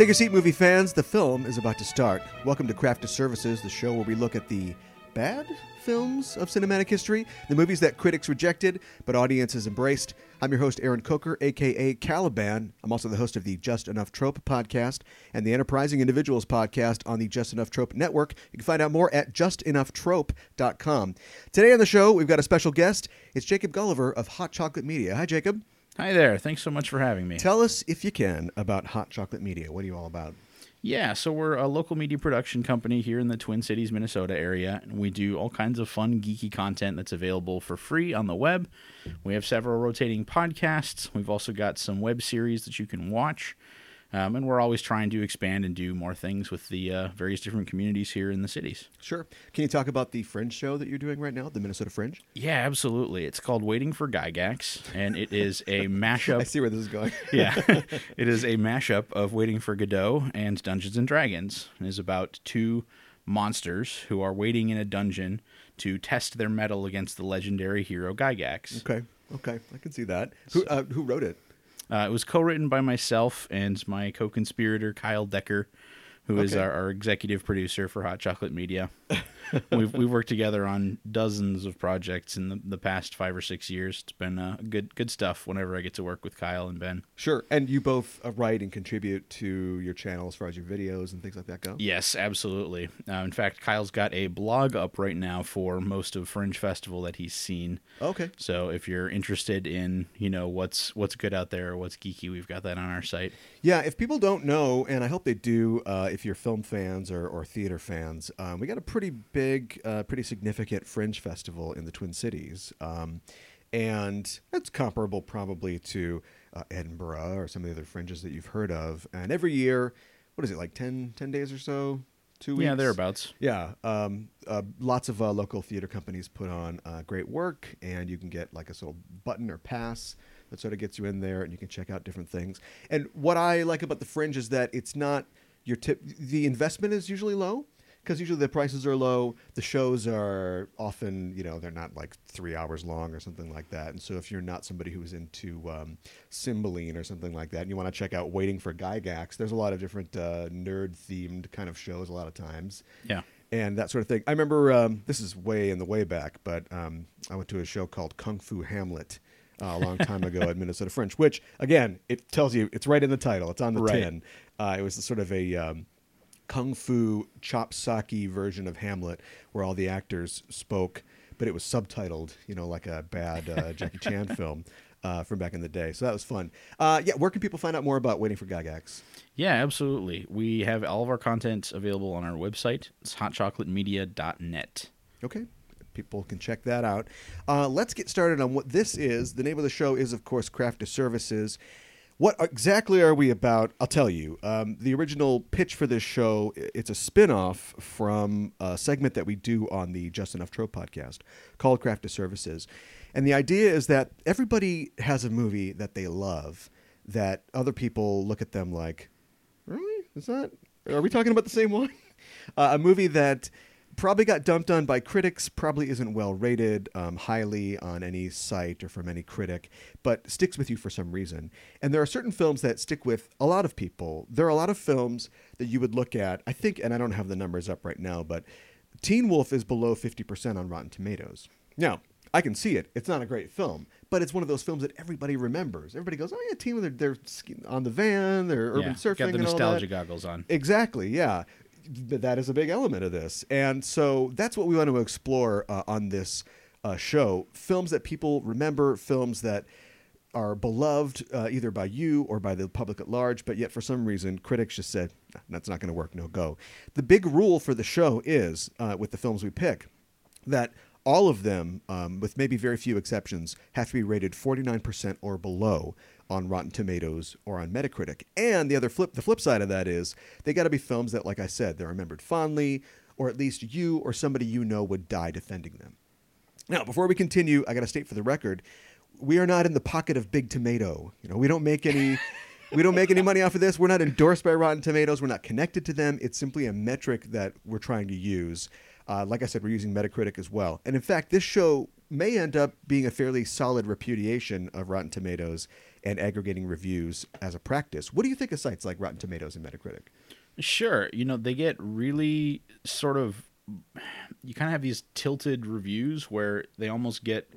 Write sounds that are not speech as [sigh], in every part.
Take a seat, movie fans. The film is about to start. Welcome to Craft Disservices, the show where we look at the bad films of cinematic history, the movies that critics rejected but audiences embraced. I'm your host, Aaron Coker, aka Caliban. I'm also the host of the Just Enough Trope podcast and the Enterprising Individuals podcast on the Just Enough Trope network. You can find out more at justenoughtrope.com. Today on the show, we've got a special guest. It's Jacob Gulliver of Hot Chocolate Media. Hi, Jacob. Hi there. Thanks so much for having me. Tell us, if you can, about Hot Chocolate Media. What are you all about? Yeah, so we're a local media production company here in the Twin Cities, Minnesota area, and we do all kinds of fun, geeky content that's available for free on the web. We have several rotating podcasts. We've also got some web series that you can watch. Um, and we're always trying to expand and do more things with the uh, various different communities here in the cities. Sure. Can you talk about the Fringe show that you're doing right now, the Minnesota Fringe? Yeah, absolutely. It's called Waiting for Gygax, and it is a [laughs] mashup. I see where this is going. [laughs] yeah, [laughs] it is a mashup of Waiting for Godot and Dungeons and Dragons. It is about two monsters who are waiting in a dungeon to test their mettle against the legendary hero Gygax. Okay. Okay. I can see that. Who, uh, who wrote it? Uh, it was co-written by myself and my co-conspirator Kyle Decker, who is Okay. our, our executive producer for Hot Chocolate Media. [laughs] we've we've worked together on dozens of projects in the, the past five or six years. It's been uh, good good stuff. Whenever I get to work with Kyle and Ben. Sure. And you both uh, write and contribute to your channel as far as your videos and things like that go? Yes, absolutely. Uh, in fact, Kyle's got a blog up right now for most of Fringe Festival that he's seen. Okay. So if you're interested in you know what's what's good out there, what's geeky, we've got that on our site. Yeah, if people don't know, and I hope they do, uh, if you're film fans or, or theater fans, um, we got a pretty big, uh, pretty significant Fringe festival in the Twin Cities. Um, and it's comparable probably to uh, Edinburgh or some of the other fringes that you've heard of. And every year, what is it, like 10, 10 days or so? Two weeks? Yeah, thereabouts. Yeah, um, uh, lots of uh, local theater companies put on uh, great work, and you can get like a sort of button or pass that sort of gets you in there, and you can check out different things. And what I like about the Fringe is that it's not your tip. The investment is usually low because usually the prices are low. The shows are often, you know, they're not like three hours long or something like that. And so if you're not somebody who's into um, Cymbeline or something like that, and you want to check out Waiting for Gygax, there's a lot of different uh, nerd themed kind of shows a lot of times Yeah. and that sort of thing. I remember um, this is way in the way back, but um, I went to a show called Kung Fu Hamlet uh, a long time ago at [laughs] Minnesota Fringe, which again it tells you it's right in the title. It's on the Right. tin. Uh, it was sort of a um, kung fu chop socky version of Hamlet, where all the actors spoke, but it was subtitled, you know, like a bad uh, [laughs] Jackie Chan film. Uh, from back in the day, so that was fun. Uh, yeah, where can people find out more about Waiting for Gygax? Yeah, absolutely. We have all of our content available on our website. It's hotchocolatemedia.net. Okay. People can check that out. Uh, let's get started on what this is. The name of the show is, of course, Craft Disservices. What exactly are we about? I'll tell you. Um, the original pitch for this show, it's a spin-off from a segment that we do on the Just Enough Trope podcast called Craft Disservices. And the idea is that everybody has a movie that they love that other people look at them like, Really? Is that? Are we talking about the same [laughs] one? Uh, a movie that probably got dumped on by critics, probably isn't well rated um, highly on any site or from any critic, but sticks with you for some reason. And there are certain films that stick with a lot of people. There are a lot of films that you would look at. I think, and I don't have the numbers up right now, but Teen Wolf is below 50% on Rotten Tomatoes. Now, I can see it. It's not a great film, but it's one of those films that everybody remembers. Everybody goes, "Oh yeah, Teen Wolf. They're, they're on the van. They're urban surfing. yeah, surfing got the nostalgia that." goggles on. Exactly, yeah. Th- that is a big element of this. And so that's what we want to explore uh, on this uh, show films that people remember, films that are beloved uh, either by you or by the public at large, but yet for some reason critics just said, that's not going to work, no go. The big rule for the show is uh, with the films we pick that all of them, um, with maybe very few exceptions, have to be rated 49% or below on Rotten Tomatoes or on Metacritic. And the other flip, the flip side of that is they got to be films that, like I said, they're remembered fondly, or at least you or somebody you know would die defending them. Now, before we continue, I got to state for the record, we are not in the pocket of Big Tomato. You know, we don't make any. [laughs] We don't make any money off of this. We're not endorsed by Rotten Tomatoes. We're not connected to them. It's simply a metric that we're trying to use. Uh, like I said, we're using Metacritic as well. And in fact, this show may end up being a fairly solid repudiation of Rotten Tomatoes and aggregating reviews as a practice. What do you think of sites like Rotten Tomatoes and Metacritic? Sure. You know, they get really sort of you kind of have these tilted reviews where they almost get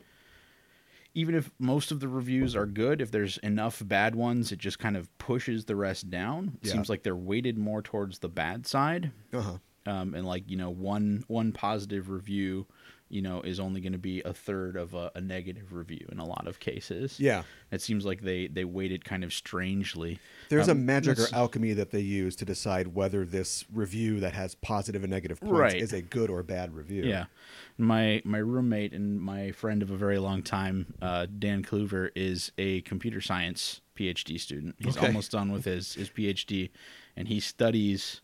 even if most of the reviews are good, if there's enough bad ones, it just kind of pushes the rest down. It Yeah. seems like they're weighted more towards the bad side. Uh-huh. Um, and like, you know, one one positive review, you know, is only going to be a third of a, a negative review in a lot of cases. Yeah. It seems like they they weighted kind of strangely. There's a Um, magic or alchemy that they use to decide whether this review that has positive and negative points Right. is a good or bad review. Yeah. My my roommate and my friend of a very long time, uh, Dan Kluver, is a computer science PhD student. He's Okay. almost done with his, his PhD, and he studies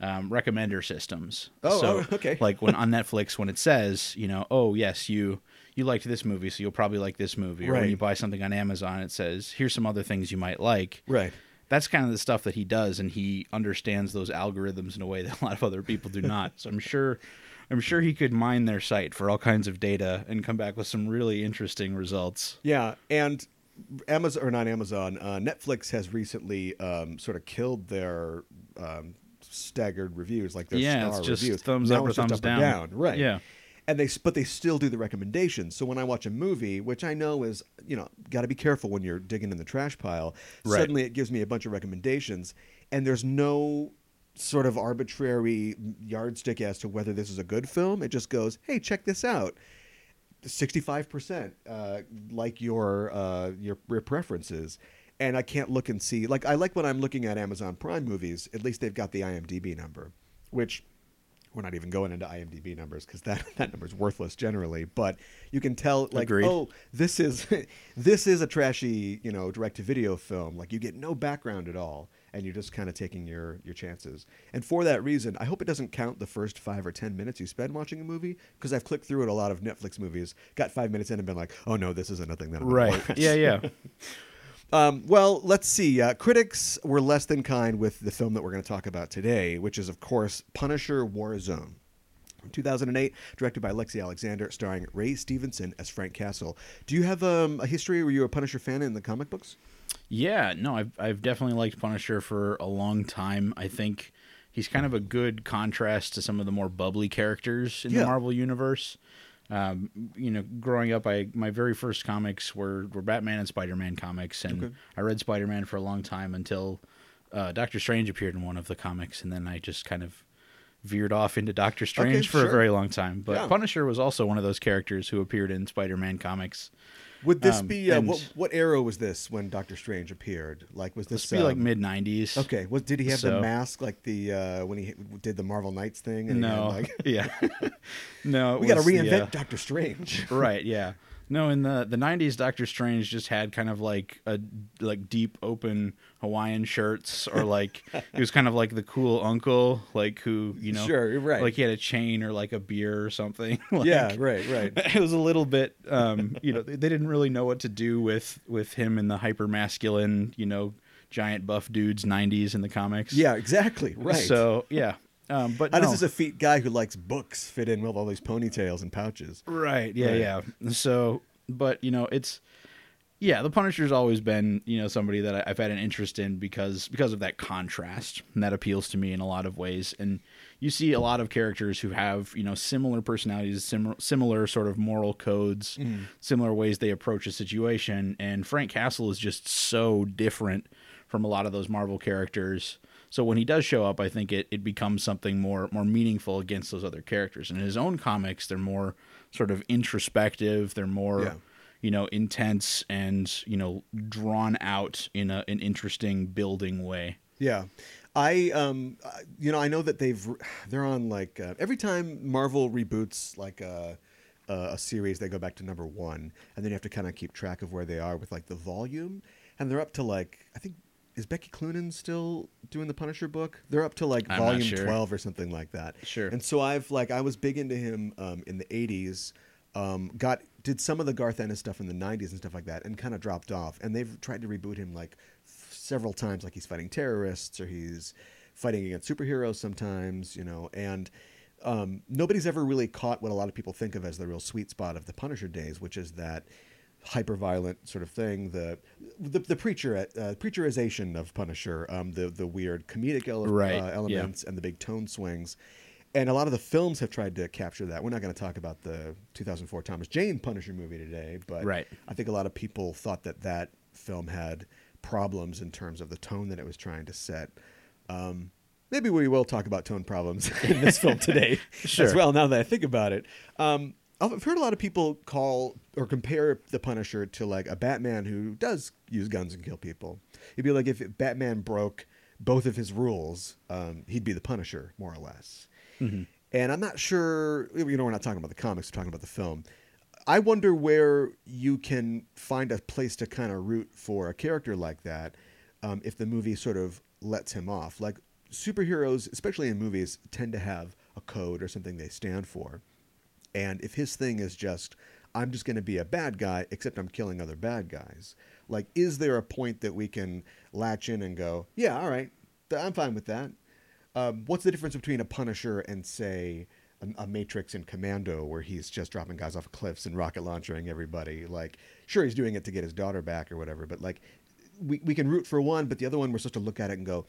um, recommender systems. Oh, so, oh, [laughs] okay. like when on Netflix, when it says, you know, oh yes, you you liked this movie, so you'll probably like this movie. Or when you buy something on Amazon, it says, here's some other things you might like Right. that's kind of the stuff that he does and he understands those algorithms in a way [laughs] that a lot of other people do not so i'm sure i'm sure he could mine their site for all kinds of data and come back with some really interesting results Yeah, and Amazon or not Amazon, uh, Netflix has recently um, sort of killed their um, staggered reviews, like their Yeah, star it's just reviews. thumbs Now up or thumbs or down. right? Yeah. and they but they still do the recommendations. So when I watch a movie, which I know is you know got to be careful when you're digging in the trash pile, Right. suddenly it gives me a bunch of recommendations, and there's no sort of arbitrary yardstick as to whether this is a good film. It just goes, hey, check this out. 65% uh, like your, uh, your your preferences and i can't look and see like i like when i'm looking at amazon prime movies at least they've got the imdb number which we're not even going into imdb numbers because that, [laughs] that number is worthless generally but you can tell like Agreed. oh this is [laughs] this is a trashy you know direct to video film like you get no background at all and you're just kind of taking your your chances and for that reason i hope it doesn't count the first five or ten minutes you spend watching a movie because i've clicked through it a lot of netflix movies got five minutes in and been like oh no this isn't a thing that i'm right watch. yeah yeah [laughs] Um, well, let's see. Uh, critics were less than kind with the film that we're going to talk about today, which is, of course, Punisher Warzone. From 2008, directed by Lexi Alexander, starring Ray Stevenson as Frank Castle. Do you have um, a history? Were you a Punisher fan in the comic books? Yeah, no, I've I've definitely liked Punisher for a long time. I think he's kind of a good contrast to some of the more bubbly characters in Yeah. the Marvel universe. Um, you know, growing up, I my very first comics were were Batman and Spider Man comics, and Okay. I read Spider Man for a long time until uh, Doctor Strange appeared in one of the comics, and then I just kind of veered off into Doctor Strange for sure. a very long time. But Yeah. Punisher was also one of those characters who appeared in Spider Man comics. Would this Um, be uh, what? What era was this when Doctor Strange appeared? Like, was this be like um, mid '90s. Okay, was did he have the mask like the uh, when he did the Marvel Knights thing? And he had, No, like, [laughs] yeah, [laughs] no. we got to the, reinvent uh, Doctor Strange. right yeah no in the the 90s doctor strange just had kind of like a like deep open hawaiian shirts or like [laughs] he was kind of like the cool uncle like who you know Sure, right. like he had a chain or like a beer or something [laughs] like, yeah, right, right. [laughs] it was a little bit um you know they, they didn't really know what to do with with him in the hyper masculine you know giant buff dudes 90s in the comics Yeah, exactly. Right. so yeah um but How no. does this effete guy who likes books fit in with all these ponytails and pouches? Right. Yeah. Right. Yeah. So, but you know, it's yeah, the Punisher's always been you know somebody that I- I've had an interest in because because of that contrast and that appeals to me in a lot of ways. And you see a lot of characters who have you know similar personalities, similar similar sort of moral codes, similar ways they approach a situation. And Frank Castle is just so different from a lot of those Marvel characters. So when he does show up, I think it, it becomes something more more meaningful against those other characters. And in his own comics, they're more sort of introspective. They're more Yeah. you know intense and you know drawn out in a, an interesting building way. Yeah, I um, uh, you know, I know that they've they're on like uh, every time Marvel reboots like a a series, they go back to number one, and then you have to kind of keep track of where they are with like the volume, and they're up to like I think is Becky Cloonan still doing the Punisher book? They're up to like I'm volume sure. twelve or something like that. Sure. And so I've like I was big into him um, in the '80s. Um, got did some of the Garth Ennis stuff in the '90s and stuff like that, and kind of dropped off. And they've tried to reboot him like f- several times, like he's fighting terrorists or he's fighting against superheroes sometimes, you know. And um, nobody's ever really caught what a lot of people think of as the real sweet spot of the Punisher days, which is that hyper violent sort of thing. The the, the preacher uh, preacherization of Punisher, um, the the weird comedic ele- Right, uh, yeah. elements, and the big tone swings. And a lot of the films have tried to capture that. We're not going to talk about the 2004 Thomas Jane Punisher movie today, but Right. I think a lot of people thought that that film had problems in terms of the tone that it was trying to set. Um, maybe we will talk about tone problems [laughs] in this film today [laughs] as well. Now that I think about it, um, I've heard a lot of people call or compare the Punisher to like a Batman who does use guns and kill people. It'd be like if Batman broke both of his rules, um, he'd be the Punisher more or less. And I'm not sure, you know, we're not talking about the comics, we're talking about the film. I wonder where you can find a place to kind of root for a character like that um, if the movie sort of lets him off. Like superheroes, especially in movies, tend to have a code or something they stand for. And if his thing is just, I'm just going to be a bad guy, except I'm killing other bad guys, like, is there a point that we can latch in and go, yeah, all right, I'm fine with that? Um, what's the difference between a Punisher and, say, a, a Matrix and Commando, where he's just dropping guys off cliffs and rocket launchering everybody? Like, sure, he's doing it to get his daughter back or whatever, but like, we, we can root for one, but the other one, we're supposed to look at it and go,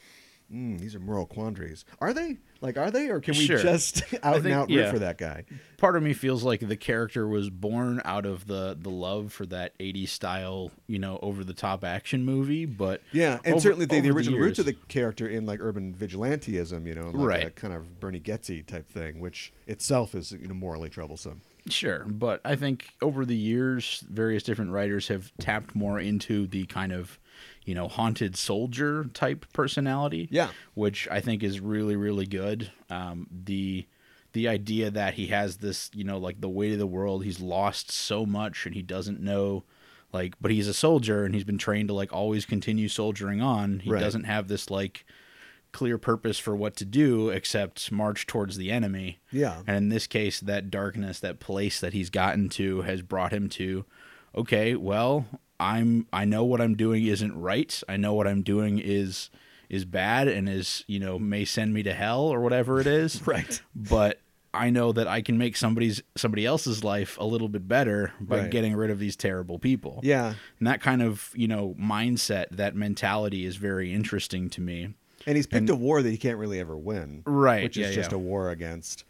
mm, these are moral quandaries. Are they? Like, are they? Or can we Sure. just [laughs] out and think- out root yeah. for that guy? part of me feels like the character was born out of the the love for that 80s style you know over the top action movie but Yeah, and over- certainly the, the original roots of the character in like urban vigilantism, you know, like a Right. kind of Bernie Getzy type thing, which itself is you know morally troublesome. Sure, but I think over the years, various different writers have tapped more into the kind of, you know, haunted soldier type personality. Yeah. which I think is really, really good. Um, the the idea that he has this, you know, like the weight of the world, he's lost so much and he doesn't know. Like, but he's a soldier and he's been trained to like always continue soldiering on. He Right. doesn't have this like clear purpose for what to do except march towards the enemy. Yeah. And in this case, that darkness, that place that he's gotten to has brought him to, okay, well, I'm I know what I'm doing isn't right. I know what I'm doing is is bad and is, you know, may send me to hell or whatever it is. [laughs] Right. But I know that I can make somebody's somebody else's life a little bit better by Right. getting rid of these terrible people. Yeah, And that kind of, you know, mindset, that mentality is very interesting to me. and he's picked a war that he can't really ever win. Right, Which is yeah, just yeah. a war against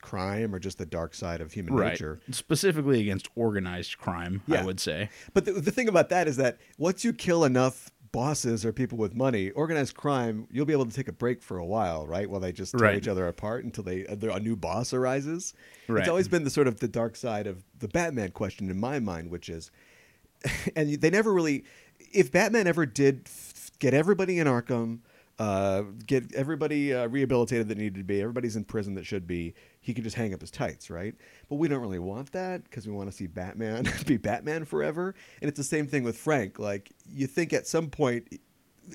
crime or just the dark side of human Right. nature. Specifically against organized crime, Yeah. I would say. But the, the thing about that is that once you kill enough bosses or people with money, organized crime, you'll be able to take a break for a while, right? While they just tear Right. each other apart until they uh, a new boss arises. Right. It's always been the sort of the dark side of the Batman question in my mind, which is, [laughs] and they never really, if Batman ever did f- get everybody in Arkham. Uh, get everybody uh, rehabilitated that needed to be. Everybody's in prison that should be. He could just hang up his tights, right? But we don't really want that because we want to see Batman [laughs] be Batman forever. And it's the same thing with Frank. Like you think at some point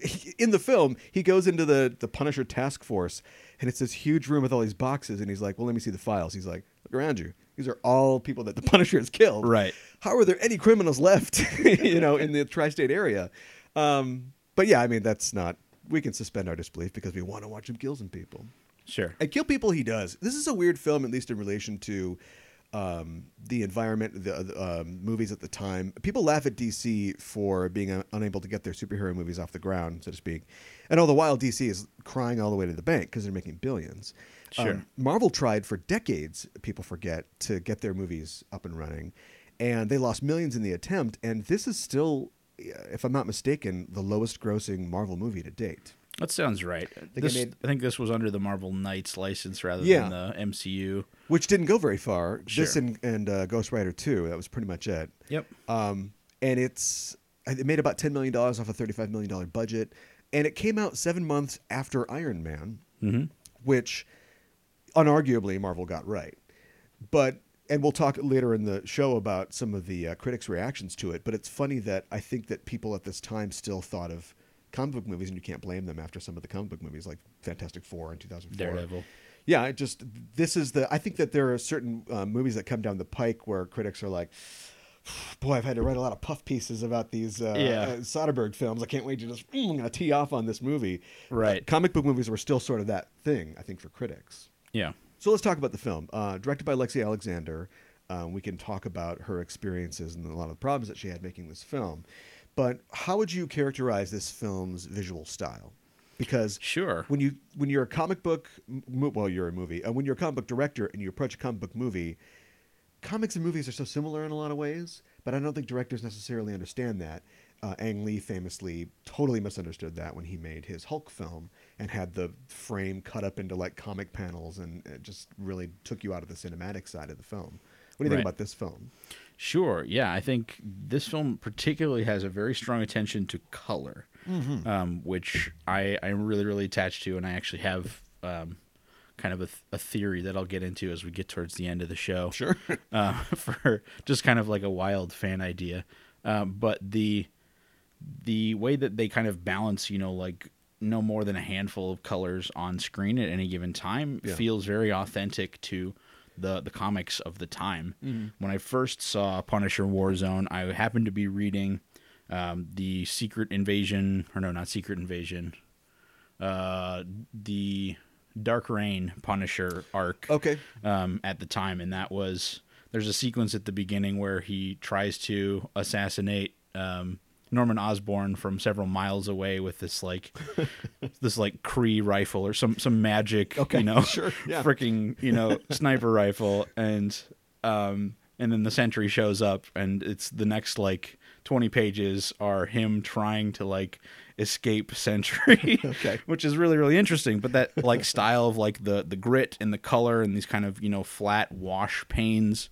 [laughs] in the film, he goes into the the Punisher task force, and it's this huge room with all these boxes, and he's like, "Well, let me see the files." He's like, "Look around you. These are all people that the [laughs] Punisher has killed. Right. How are there any criminals left? you know, in the tri-state area?" Um, but yeah, I mean, that's not. We can suspend our disbelief because we want to watch him kill some people. Sure. And kill people he does. This is a weird film, at least in relation to um, the environment, the the, um, movies at the time. People laugh at DC for being uh, unable to get their superhero movies off the ground, so to speak. And all the while, DC is crying all the way to the bank because they're making billions. Um, Sure. Marvel tried for decades, people forget, to get their movies up and running. And they lost millions in the attempt. And this is still, if I'm not mistaken, the lowest grossing Marvel movie to date. That sounds right. I This, I, made- think this was under the Marvel Knights license rather Yeah. than the MCU. which didn't go very far. This and, and uh, Ghost Rider 2, that was pretty much it. Yep. Um, and it's it made about ten million dollars off a thirty-five million dollar budget, and it came out seven months after Iron Man, Mhm. which unarguably Marvel got right. But and we'll talk later in the show about some of the uh, critics' reactions to it. But it's funny that I think that people at this time still thought of comic book movies, and you can't blame them after some of the comic book movies like Fantastic Four in two thousand four. Daredevil. Yeah, it just this is the. I think that there are certain uh, movies that come down the pike where critics are like, [sighs] "Boy, I've had to write a lot of puff pieces about these uh, Yeah. uh, Soderbergh films. I can't wait to just. Mm, I'm going to tee off on this movie." Right. Uh, comic book movies were still sort of that thing, I think, for critics. Yeah. So let's talk about the film. Uh, directed by Lexi Alexander. Um, we can talk about her experiences and a lot of the problems that she had making this film. But how would you characterize this film's visual style? Because Sure. when you when you're a comic book, well, you're a movie. Uh, when you're a comic book director and you approach a comic book movie, comics and movies are so similar in a lot of ways. But I don't think directors necessarily understand that. Uh, Ang Lee famously totally misunderstood that when he made his Hulk film and had the frame cut up into like comic panels, and it just really took you out of the cinematic side of the film. What do you think about this film? Sure. Yeah, I think this film particularly has a very strong attention to color, um, which I I'm really really attached to, and I actually have um, kind of a, th- a theory that I'll get into as we get towards the end of the show. Sure. [laughs] uh, for just kind of like a wild fan idea. Um, but the the way that they kind of balance, you know, like no more than a handful of colors on screen at any given time Yeah. feels very authentic to the the comics of the time. When I first saw Punisher Warzone, I happened to be reading um, the Secret Invasion, or no, not Secret Invasion, uh, the Dark Reign Punisher arc Okay. um, at the time, and that was there's a sequence at the beginning where he tries to assassinate um, Norman Osborn from several miles away with this like [laughs] this like Kree rifle or some some magic Okay, you know sure, [laughs] yeah. freaking you know [laughs] sniper rifle and um and then the sentry shows up and it's the next like 20 pages are him trying to like escape sentry Okay. which is really really interesting but that like style of like the the grit and the color and these kind of you know flat wash panes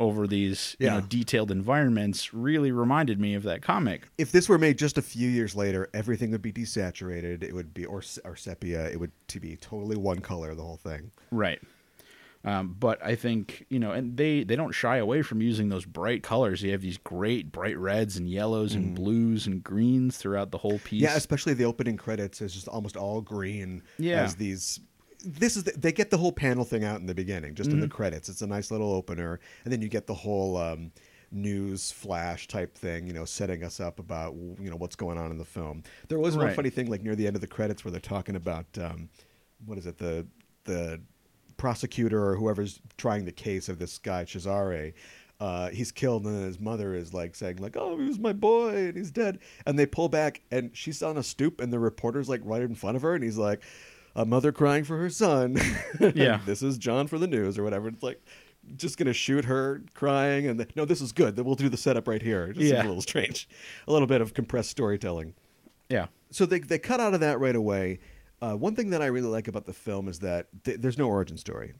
over these you know detailed environments really reminded me of that comic If this were made just a few years later, everything would be desaturated. It would be or, or sepia. It would to be totally one color. The whole thing. Right. Um, but I think you know, and they they don't shy away from using those bright colors. You have these great bright reds and yellows and blues and greens throughout the whole piece. Mm. Yeah, especially the opening credits is just almost all green. Yeah. as these. This is the, they get the whole panel thing out in the beginning, just in Mm-hmm. the credits. It's a nice little opener, and then you get the whole um, news flash type thing, you know, setting us up about you know what's going on in the film. There was one funny thing like near the end of the credits where they're talking about um, what is it the the prosecutor or whoever's trying the case of this guy Cesare. Uh, he's killed, and then his mother is like saying, like, "Oh, he was my boy, and he's dead." And they pull back, and she's on a stoop, and the reporter's like right in front of her, and he's like, "A mother crying for her son." [laughs] Yeah. this is John for the news or whatever. It's like just gonna shoot her crying, and the, no, this is good. Then we'll do the setup right here. Just Yeah. a little strange, a little bit of compressed storytelling yeah, so they they cut out of that right away. Uh, one thing that I really like about the film is that th- there's no origin story,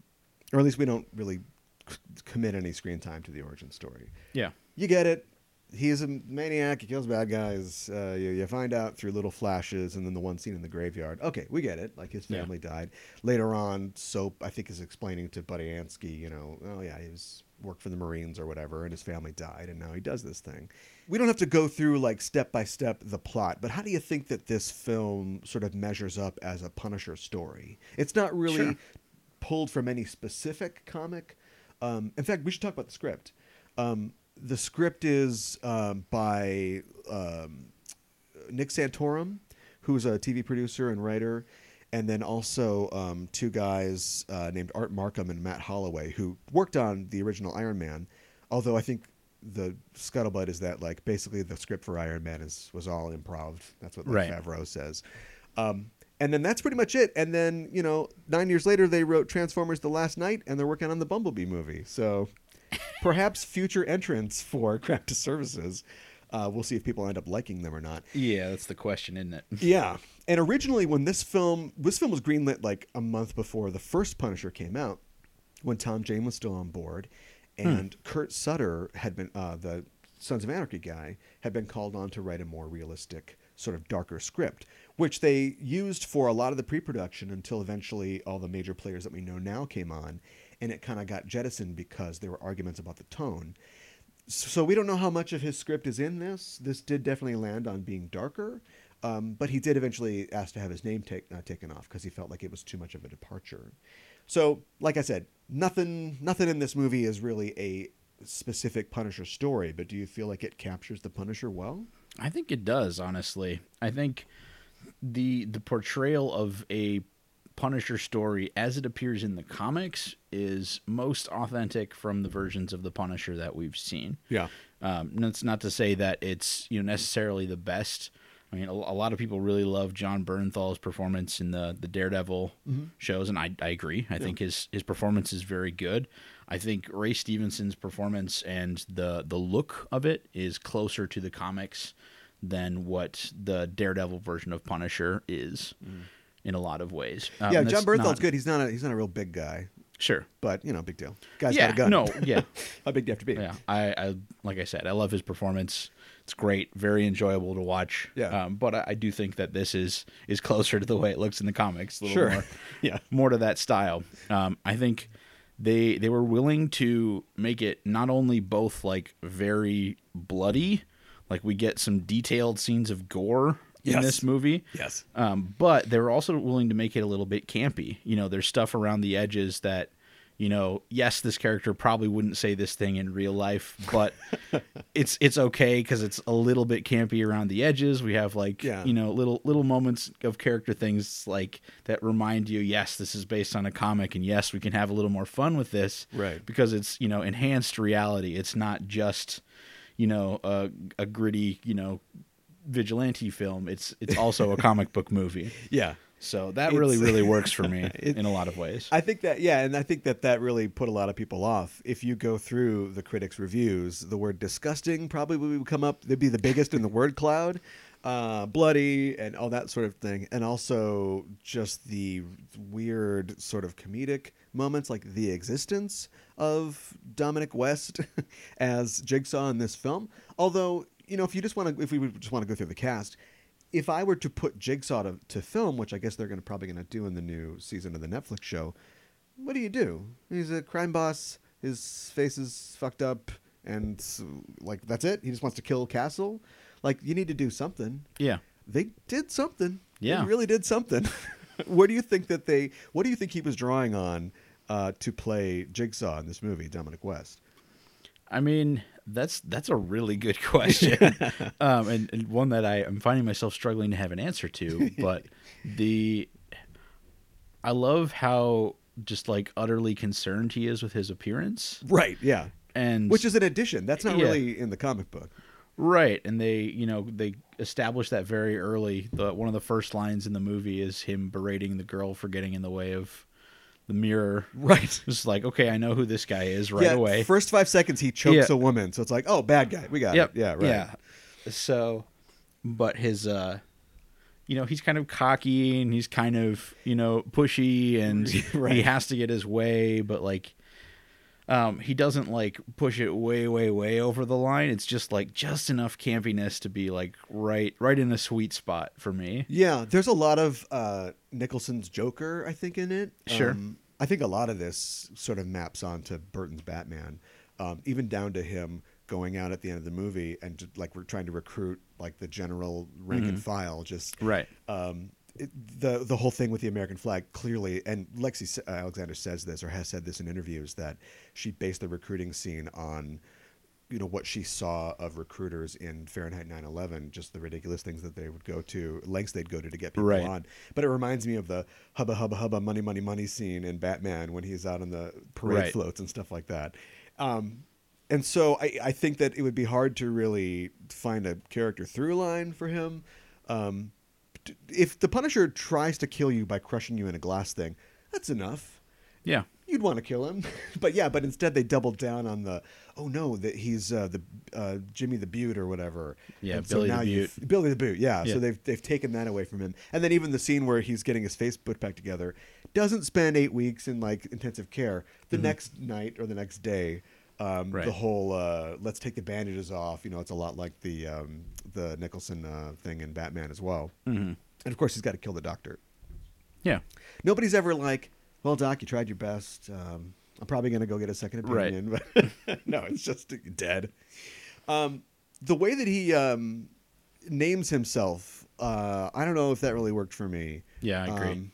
or at least we don't really c- commit any screen time to the origin story. yeah, You get it. He's a maniac. He kills bad guys. Uh, you, you find out through little flashes, and then the one scene in the graveyard. Okay, we get it. Like his Yeah. family died. Later on, Soap I think is explaining to Budiansky, you know, oh yeah, he was worked for the Marines or whatever, and his family died, and now he does this thing. We don't have to go through like step by step the plot, but how do you think that this film sort of measures up as a Punisher story? It's not really Sure. pulled from any specific comic. Um, in fact, we should talk about the script. Um, the script is um, by um, Nick Santora, who's a TV producer and writer, and then also um, two guys uh, named Art Marcum and Matt Holloway, who worked on the original Iron Man. Although I think the scuttlebutt is that like basically the script for Iron Man is was all improv. That's what like, Right. Favreau says. Um, and then that's pretty much it. And then you know, nine years later, they wrote Transformers: The Last Knight, and they're working on the Bumblebee movie. So perhaps future entrants for [laughs] Craft Disservices. Uh, we'll see if people end up liking them or not. yeah. That's the question, isn't it? [laughs] Yeah. And originally, when this film this film was greenlit like a month before the first Punisher came out, when Tom Jane was still on board, and Kurt Sutter had been uh, the Sons of Anarchy guy had been called on to write a more realistic, sort of darker script, which they used for a lot of the pre-production until eventually all the major players that we know now came on, and it kind of got jettisoned because there were arguments about the tone. So we don't know how much of his script is in this. This did definitely land on being darker, um, but he did eventually ask to have his name take, uh, taken off because he felt like it was too much of a departure. So, like I said, nothing nothing in this movie is really a specific Punisher story. But do you feel like it captures the Punisher well? I think it does, honestly. I think the the portrayal of a Punisher story as it appears in the comics is most authentic from the versions of the Punisher that we've seen. Yeah. Um, that's not to say that it's you know necessarily the best. I mean, a, a lot of people really love Jon Bernthal's performance in the the Daredevil shows, and I, I agree. I think his his performance is very good. I think Ray Stevenson's performance and the the look of it is closer to the comics than what the Daredevil version of Punisher is in a lot of ways. Um, yeah, Jon Bernthal's good. He's not a he's not a real big guy, Sure. but you know, big deal. Guy's yeah. got a gun. No. [laughs] Yeah. How big do you have to be? Yeah, I, I like I said, I love his performance. It's great, very enjoyable to watch. Yeah. Um, but I, I do think that this is is closer to the way it looks in the comics. A little Sure. More, [laughs] Yeah. More to that style. Um, I think they they were willing to make it not only both like very bloody, like we get some detailed scenes of gore in Yes. this movie. Yes. Um, but they were also willing to make it a little bit campy. You know, there's stuff around the edges that, you know, yes, this character probably wouldn't say this thing in real life, but [laughs] it's it's okay because it's a little bit campy around the edges. We have like, Yeah. you know, little little moments of character things like that remind you, yes, this is based on a comic, and yes, we can have a little more fun with this, Right. Because it's you know enhanced reality. It's not just you know a, a gritty you know vigilante film. It's it's [laughs] also a comic book movie. Yeah. So that really really works for me [laughs] It- in a lot of ways. I think that yeah, and I think that that really put a lot of people off. If you go through the critics' reviews, the word "disgusting" probably would come up. They'd be the biggest in the word cloud, uh, bloody, and all that sort of thing, and also just the weird sort of comedic moments, like the existence of Dominic West [laughs] as Jigsaw in this film. Although you know, if you just want to, if we just want to go through the cast, if I were to put Jigsaw to, to film, which I guess they're going to probably going to do in the new season of the Netflix show, what do you do? He's a crime boss. His face is fucked up, and like that's it. He just wants to kill Castle. Like you need to do something. yeah. They did something. Yeah. they really did something. [laughs] what do you think that they? What do you think he was drawing on uh, to play Jigsaw in this movie, Dominic West? I mean, that's that's a really good [laughs] [laughs] question, um, and, and one that I am finding myself struggling to have an answer to. [laughs] But the I love how just like utterly concerned he is with his appearance, Right. Yeah. and Which is an addition. That's not Yeah. really in the comic book. Right, and they, you know, they established that very early. The one of the first lines in the movie is him berating the girl for getting in the way of the mirror. Right. It's like, okay, I know who this guy is right yeah, away. First five seconds, he chokes Yeah. a woman. So it's like, oh, bad guy. We got yep. it. Yeah, right. Yeah. So, but his, uh, you know, he's kind of cocky and he's kind of, you know, pushy and [laughs] Right. he has to get his way, but like, um, he doesn't like push it way, way, way over the line. It's just like just enough campiness to be like right, right in the sweet spot for me. Yeah, there's a lot of uh, Nicholson's Joker, I think, in it. Sure. Um, I think a lot of this sort of maps onto Burton's Batman, um, even down to him going out at the end of the movie and just, like we're trying to recruit like the general rank and file. Just Right. um, it, the the whole thing with the American flag clearly, and Lexi uh, Alexander says this or has said this in interviews that she based the recruiting scene on, you know, what she saw of recruiters in Fahrenheit 9/11, just the ridiculous things that they would go to, lengths they'd go to to get people Right. on. But it reminds me of the hubba hubba hubba money money money scene in Batman when he's out on the parade Right. floats and stuff like that. Um, and so I, I think that it would be hard to really find a character through line for him. Um, if the Punisher tries to kill you by crushing you in a glass thing, that's enough. Yeah. You'd want to kill him, [laughs] but yeah, but instead they doubled down on the oh no that he's uh, the uh, Jimmy the Beaut or whatever. Yeah, And Billy the now you've- Billy the Beaut. Yeah, Yeah. so they've they've taken that away from him, and then even the scene where he's getting his face put back together doesn't spend eight weeks in like intensive care. The next night or the next day. Um, Mm-hmm. Right. The whole uh, let's take the bandages off. You know, it's a lot like the um, the Nicholson uh, thing in Batman as well. hmm And of course, he's got to kill the doctor. Yeah. Nobody's ever like, "Well, Doc, you tried your best. Um, I'm probably going to go get a second Right. opinion." But [laughs] no, it's just dead. Um, the way that he um, names himself, uh, I don't know if that really worked for me. Yeah, I agree. Um,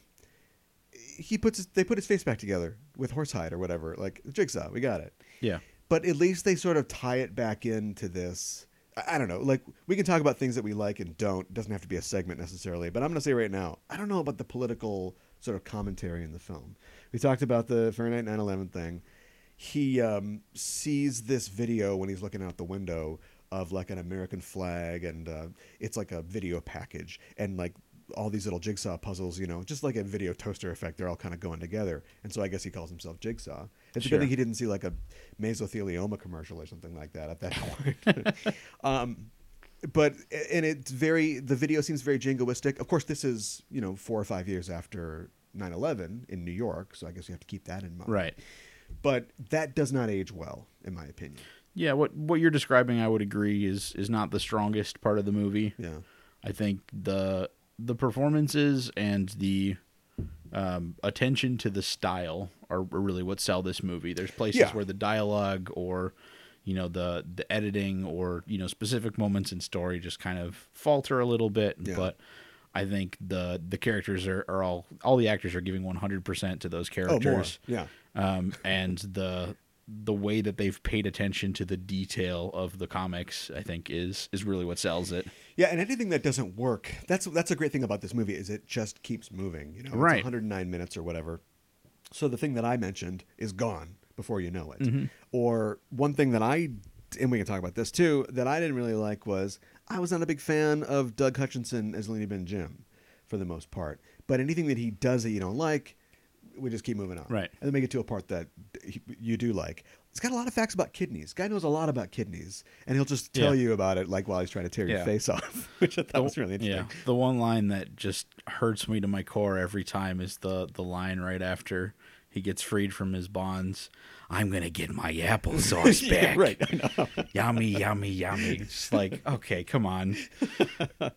he puts his, they put his face back together with horsehide or whatever, like jigsaw. We got it. Yeah. But at least they sort of tie it back into this. I, I don't know. Like we can talk about things that we like and don't. It doesn't have to be a segment necessarily. But I'm going to say right now, I don't know about the political sort of commentary in the film. We talked about the Fahrenheit 9/11 thing. He um, sees this video when he's looking out the window of like an American flag, and uh, it's like a video package, and like all these little jigsaw puzzles, you know, just like a video toaster effect. They're all kind of going together, and so I guess he calls himself Jigsaw. It's a Sure. good thing he didn't see like a mesothelioma commercial or something like that at that [laughs] point. [laughs] um, but and it's very the video seems very jingoistic. Of course, this is you know four or five years after 9/11 in New York, so I guess you have to keep that in mind. Right. But that does not age well, in my opinion. Yeah, what what you're describing, I would agree, is is not the strongest part of the movie. Yeah. I think the the performances and the um, attention to the style are really what sell this movie. There's places Yeah. where the dialogue or you know the the editing or you know specific moments in story just kind of falter a little bit, Yeah. but I think the the characters are, are all all the actors are giving 100% to those characters Oh. Yeah. um, and the the way that they've paid attention to the detail of the comics, I think, is is really what sells it. Yeah, and anything that doesn't work, that's that's a great thing about this movie is it just keeps moving. You know, Right. 109 minutes or whatever. So the thing that I mentioned is gone before you know it. Mm-hmm. Or one thing that I and we can talk about this too that I didn't really like was I was not a big fan of Doug Hutchison as Looney Bin Jim for the most part. But anything that he does that you don't like, we just keep moving on. Right. And then make it to a part that you do like. It's got a lot of facts about kidneys. Guy knows a lot about kidneys, and he'll just tell Yeah. you about it like while he's trying to tear your face [laughs] off, which I thought was really interesting. Yeah, the one line that just hurts me to my core every time is the the line right after he gets freed from his bonds. I'm gonna get my applesauce [laughs] Yeah, back. right. I know. [laughs] Yummy, yummy, yummy. It's like, okay, come on,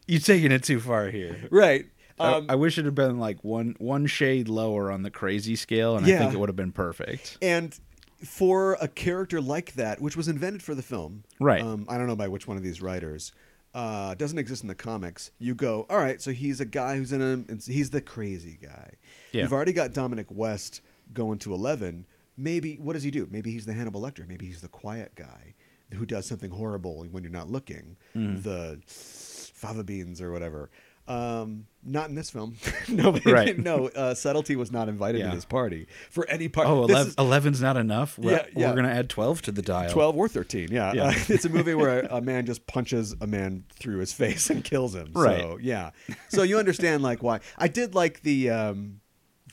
you're taking it too far here. Right. I- Um, I, wish it had been like one one shade lower on the crazy scale, and I think it would have been perfect. and for a character like that, which was invented for the film, Right. Um, I don't know by which one of these writers. Uh, doesn't exist in the comics. You go, all right. So he's a guy who's in a. He's the crazy guy. Yeah. You've already got Dominic West going to eleven. Maybe what does he do? Maybe he's the Hannibal Lecter. Maybe he's the quiet guy who does something horrible when you're not looking. Mm-hmm. The fava beans or whatever. Um, not in this film. [laughs] Nobody. Right. [laughs] No, uh, subtlety was not invited to this party for any part. Oh, This 11, is 11's not enough. We're, Yeah, yeah. we're gonna add twelve to the dial. 12 or 13 yeah, Yeah. Uh, [laughs] it's a movie where a, a man just punches a man through his face and kills him so Right. yeah so you understand like why i did like the um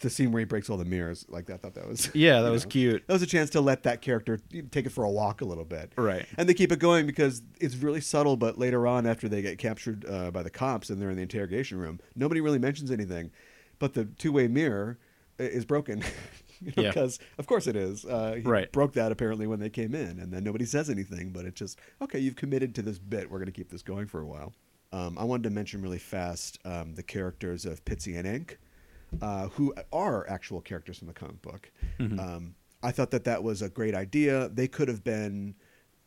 the scene where he breaks all the mirrors like that. I thought that was Yeah, that [laughs] was know, cute. That was a chance to let that character take it for a walk a little bit, Right. And they keep it going because it's really subtle. But later on, after they get captured uh, by the cops and they're in the interrogation room, nobody really mentions anything. But the two-way mirror is broken. [laughs] you know, Yeah. Because of course it is. Uh, he Right. Broke that apparently when they came in, and then nobody says anything. But it's just okay. You've committed to this bit. We're going to keep this going for a while. Um, I wanted to mention really fast um, the characters of Pittsy and Ink, uh, who are actual characters from the comic book. Mm-hmm. Um, I thought that that was a great idea. They could have been,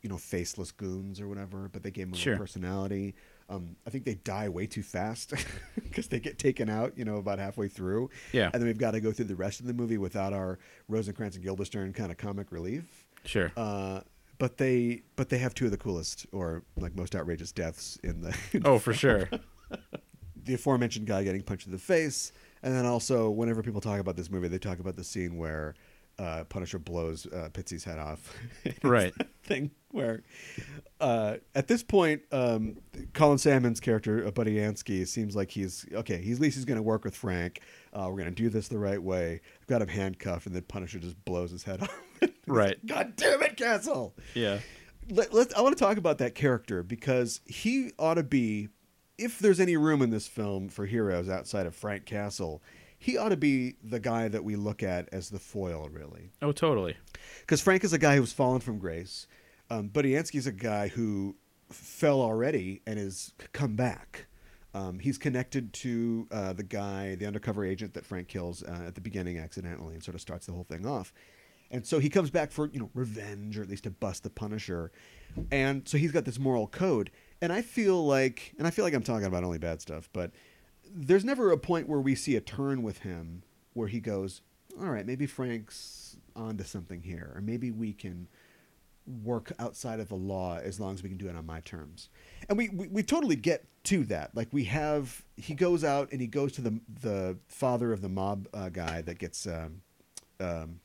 you know, faceless goons or whatever, but they gave them a Sure. personality. Um, I think they die way too fast [laughs] because they get taken out, you know, about halfway through. Yeah. And then we've got to go through the rest of the movie without our Rosencrantz and Guildenstern kind of comic relief. Sure. Uh, but they, but they have two of the coolest or like most outrageous deaths in the oh, for sure. [laughs] the aforementioned guy getting punched in the face, and then also whenever people talk about this movie, they talk about the scene where uh, Punisher blows uh, Pittsy's head off. [laughs] Right. thing where uh, at this point, um, Colin Salmon's character, uh, Budiansky, seems like he's okay. He's at least he's going to work with Frank. Uh, we're going to do this the right way. I've got him handcuffed, and then Punisher just blows his head [laughs] off. Right. [laughs] God damn it, Castle Yeah. let, let I want to talk about that character because he ought to be, if there's any room in this film for heroes outside of Frank Castle, he ought to be the guy that we look at as the foil, really. Oh, totally. Because Frank is a guy who's fallen from grace. Um, Budiansky's a guy who fell already and has come back. Um, he's connected to uh, the guy, the undercover agent that Frank kills uh, at the beginning accidentally, and sort of starts the whole thing off. And so he comes back for you know revenge, or at least to bust the Punisher. And so he's got this moral code. And I feel like, and I feel like I'm talking about only bad stuff, but there's never a point where we see a turn with him where he goes, all right, maybe Frank's onto something here, or maybe we can work outside of the law as long as we can do it on my terms. And we, we, we totally get to that. Like we have, he goes out and he goes to the the father of the mob uh, guy that gets um, um,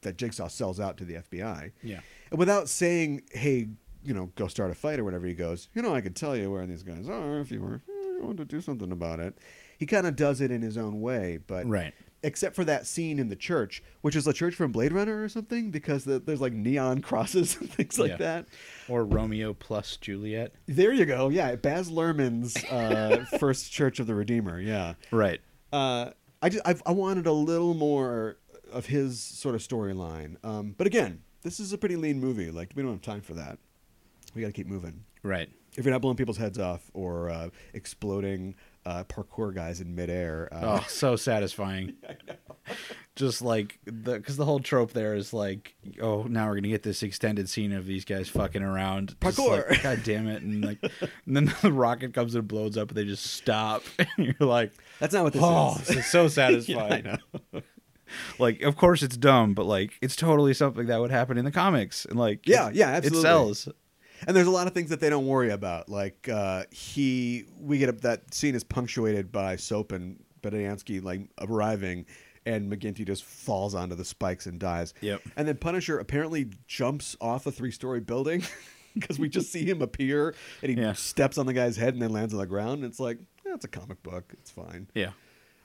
that Jigsaw sells out to the FBI. Yeah. And without saying, hey, you know, go start a fight or whatever, he goes, you know, I could tell you where these guys are if you were you want to do something about it. He kind of does it in his own way, but Right. except for that scene in the church, which is a church from Blade Runner or something, because the, there's like neon [laughs] crosses and things like Yeah. that. Or Romeo plus Juliet. There you go. Yeah, Baz Luhrmann's uh, [laughs] first Church of the Redeemer. Yeah. Right. Uh, I just I've, I wanted a little more of his sort of storyline. Um, but again, this is a pretty lean movie. Like we don't have time for that. We got to keep moving. Right. If you're not blowing people's heads off or uh, exploding uh, parkour guys in midair, uh, Oh, so [laughs] satisfying. [laughs] Just like the because the whole trope there is like, oh, now we're gonna get this extended scene of these guys fucking around. Parkour. like, [laughs] God damn it! And like, and then the rocket comes and blows up, and they just stop. And you're like, that's not what this oh, is. this is so satisfying. know. like, of course it's dumb, but like, it's totally something that would happen in the comics, and like, Yeah, yeah, absolutely. it sells. And there's a lot of things that they don't worry about. Like uh, he, we get up that scene is punctuated by Soap and Budiansky like arriving, and McGinty just falls onto the spikes and dies. Yep. And then Punisher apparently jumps off a three-story building [laughs] because we just see him appear and he Yeah. steps on the guy's head and then lands on the ground. And it's like, eh, it's a comic book. It's fine. Yeah.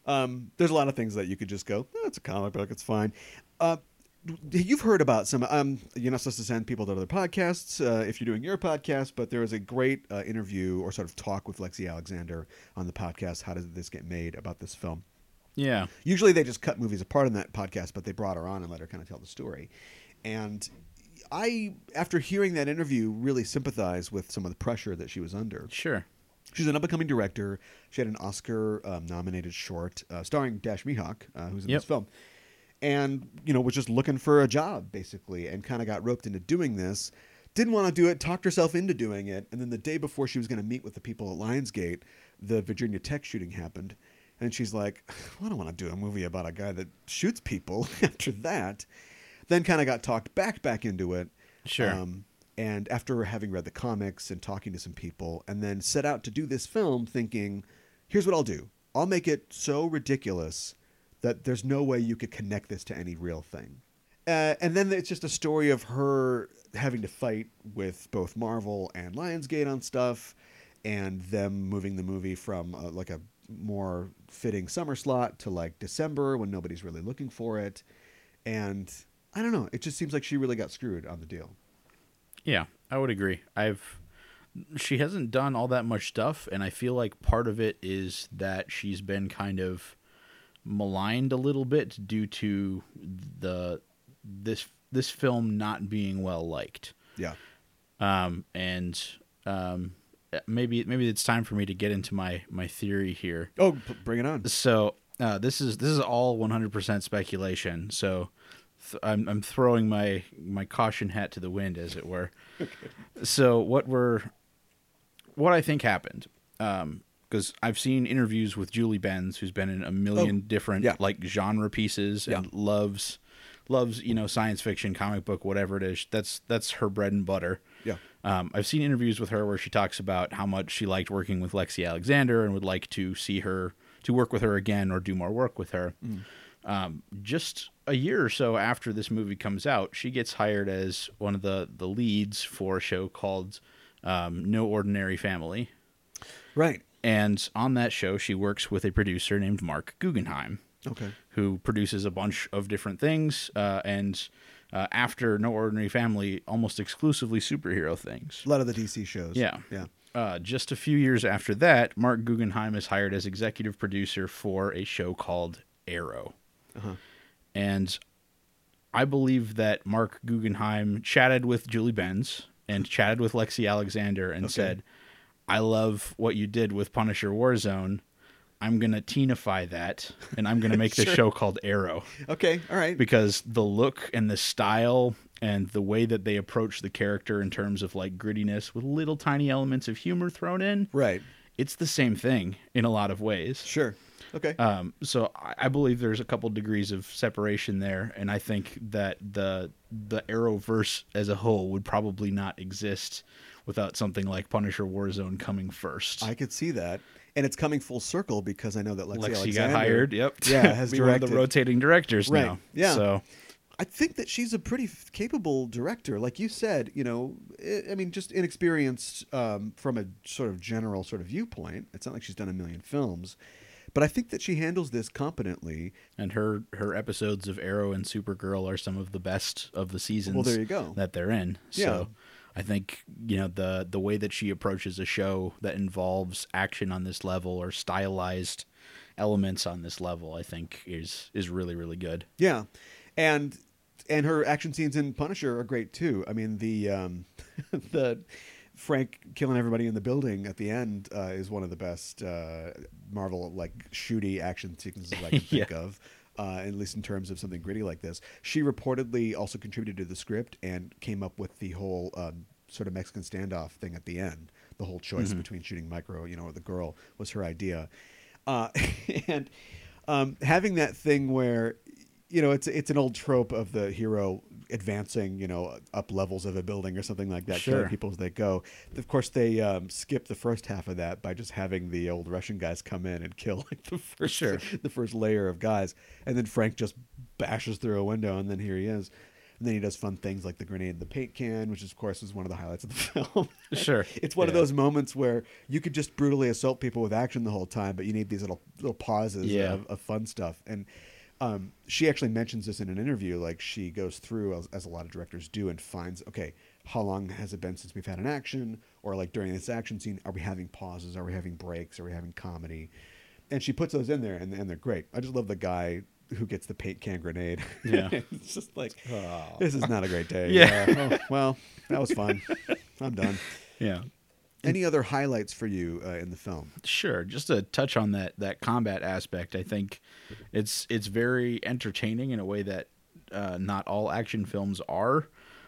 Um, there's a lot of things that you could just go, it's a comic book, it's fine. Uh, you've heard about some. Um, you're not supposed to send people to other podcasts uh, if you're doing your podcast, but there was a great uh, interview or sort of talk with Lexi Alexander on the podcast. How did this get made about this film? Yeah. Usually they just cut movies apart in that podcast, but they brought her on and let her kind of tell the story. And I, after hearing that interview, really sympathize with some of the pressure that she was under. Sure. She's an up and coming director. She had an Oscar um, nominated short uh, starring Dash Mihok, uh, who's in Yep. this film. And, you know, was just looking for a job, basically, and kind of got roped into doing this. Didn't want to do it, talked herself into doing it. And then the day before she was going to meet with the people at Lionsgate, the Virginia Tech shooting happened. And she's like, well, I don't want to do a movie about a guy that shoots people [laughs] after that. Then kind of got talked back back into it. Sure. Um, and after having read the comics and talking to some people, and then set out to do this film, thinking, here's what I'll do I'll make it so ridiculous that there's no way you could connect this to any real thing. Uh, and then it's just a story of her having to fight with both Marvel and Lionsgate on stuff, and them moving the movie from uh, like a more fitting summer slot to like December when nobody's really looking for it. And I don't know, it just seems like she really got screwed on the deal. Yeah, I would agree. I've she hasn't done all that much stuff and I feel like part of it is that she's been kind of maligned a little bit due to the this this film not being well liked. Yeah. Um and um maybe maybe it's time for me to get into my my theory here. Oh, bring it on. So uh, this is this is all 100% speculation. So th- I'm I'm throwing my my caution hat to the wind, as it were. [laughs] okay. So what we're what I think happened, because I've seen interviews with Julie Benz, who's been in a million Oh, different yeah. like genre pieces and Yeah. loves loves you know science fiction, comic book, whatever it is. That's that's her bread and butter. Yeah. Um, I've seen interviews with her where she talks about how much she liked working with Lexi Alexander and would like to see her to work with her again or do more work with her. Um, just a year or so after this movie comes out, she gets hired as one of the the leads for a show called um, No Ordinary Family, Right. And on that show, she works with a producer named Marc Guggenheim Okay. who produces a bunch of different things uh, and uh, after No Ordinary Family, almost exclusively superhero things. A lot of the DC shows. Yeah. Yeah. Uh, just a few years after that, Marc Guggenheim is hired as executive producer for a show called Arrow. Uh-huh. And I believe that Marc Guggenheim chatted with Julie Benz and chatted with Lexi Alexander and Okay. said, I love what you did with Punisher Warzone. I'm going to teenify that and I'm going [laughs] to make this Sure. show called Arrow Okay. All right. because the look and the style and the way that they approach the character in terms of like grittiness with little tiny elements of humor thrown in, right. it's the same thing in a lot of ways. Sure. Okay. Um, so I, I believe there's a couple degrees of separation there, and I think that the the Arrowverse as a whole would probably not exist without something like Punisher Warzone coming first. I could see that, and it's coming full circle because I know that Lexi, Lexi Alexander got hired. Yep. [laughs] Yeah, has be one of directed. the rotating directors Right, now. yeah. So I think that she's a pretty f- capable director. Like you said, you know, I I mean, just inexperienced um, from a sort of general sort of viewpoint. It's not like she's done a million films, but I think that she handles this competently. and her her episodes of Arrow and Supergirl are some of the best of the seasons. Well, there you go. That they're in. Yeah. So I think you know the the way that she approaches a show that involves action on this level or stylized elements on this level, I think is is really really good. Yeah, and and her action scenes in Punisher are great too. I mean, the um, [laughs] the Frank killing everybody in the building at the end uh, is one of the best uh, Marvel like shooty action sequences I can [laughs] think Yeah. of. Uh, at least in terms of something gritty like this, she reportedly also contributed to the script and came up with the whole um, sort of Mexican standoff thing at the end. The whole choice between shooting Micro, you know, or the girl was her idea, uh, [laughs] and um, having that thing where you know it's it's an old trope of the hero advancing you know up levels of a building or something like that killing Sure. people as they go of course they um, skip the first half of that by just having the old russian guys come in and [laughs] kill like the first Sure. the first layer of guys and then frank just bashes through a window and then here he is and then he does fun things like the grenade in the paint can which of course is one of the highlights of the [laughs] film Sure. it's one of those moments where you could just brutally assault people with action the whole time, but you need these little little pauses Yeah. of, of fun stuff. And um, she actually mentions this in an interview. Like she goes through, as, as a lot of directors do, and finds, okay, how long has it been since we've had an action? Or like during this action scene, are we having pauses? Are we having breaks? Are we having comedy? And she puts those in there, and, and they're great. I just love the guy who gets the paint can grenade. Yeah. [laughs] it's just like, Oh. this is not a great day. [laughs] Yeah. Oh, well, that was fun. I'm done. Yeah. Any other highlights for you uh, in the film? Sure. Just to touch on that that combat aspect, I think it's it's very entertaining in a way that uh, not all action films are.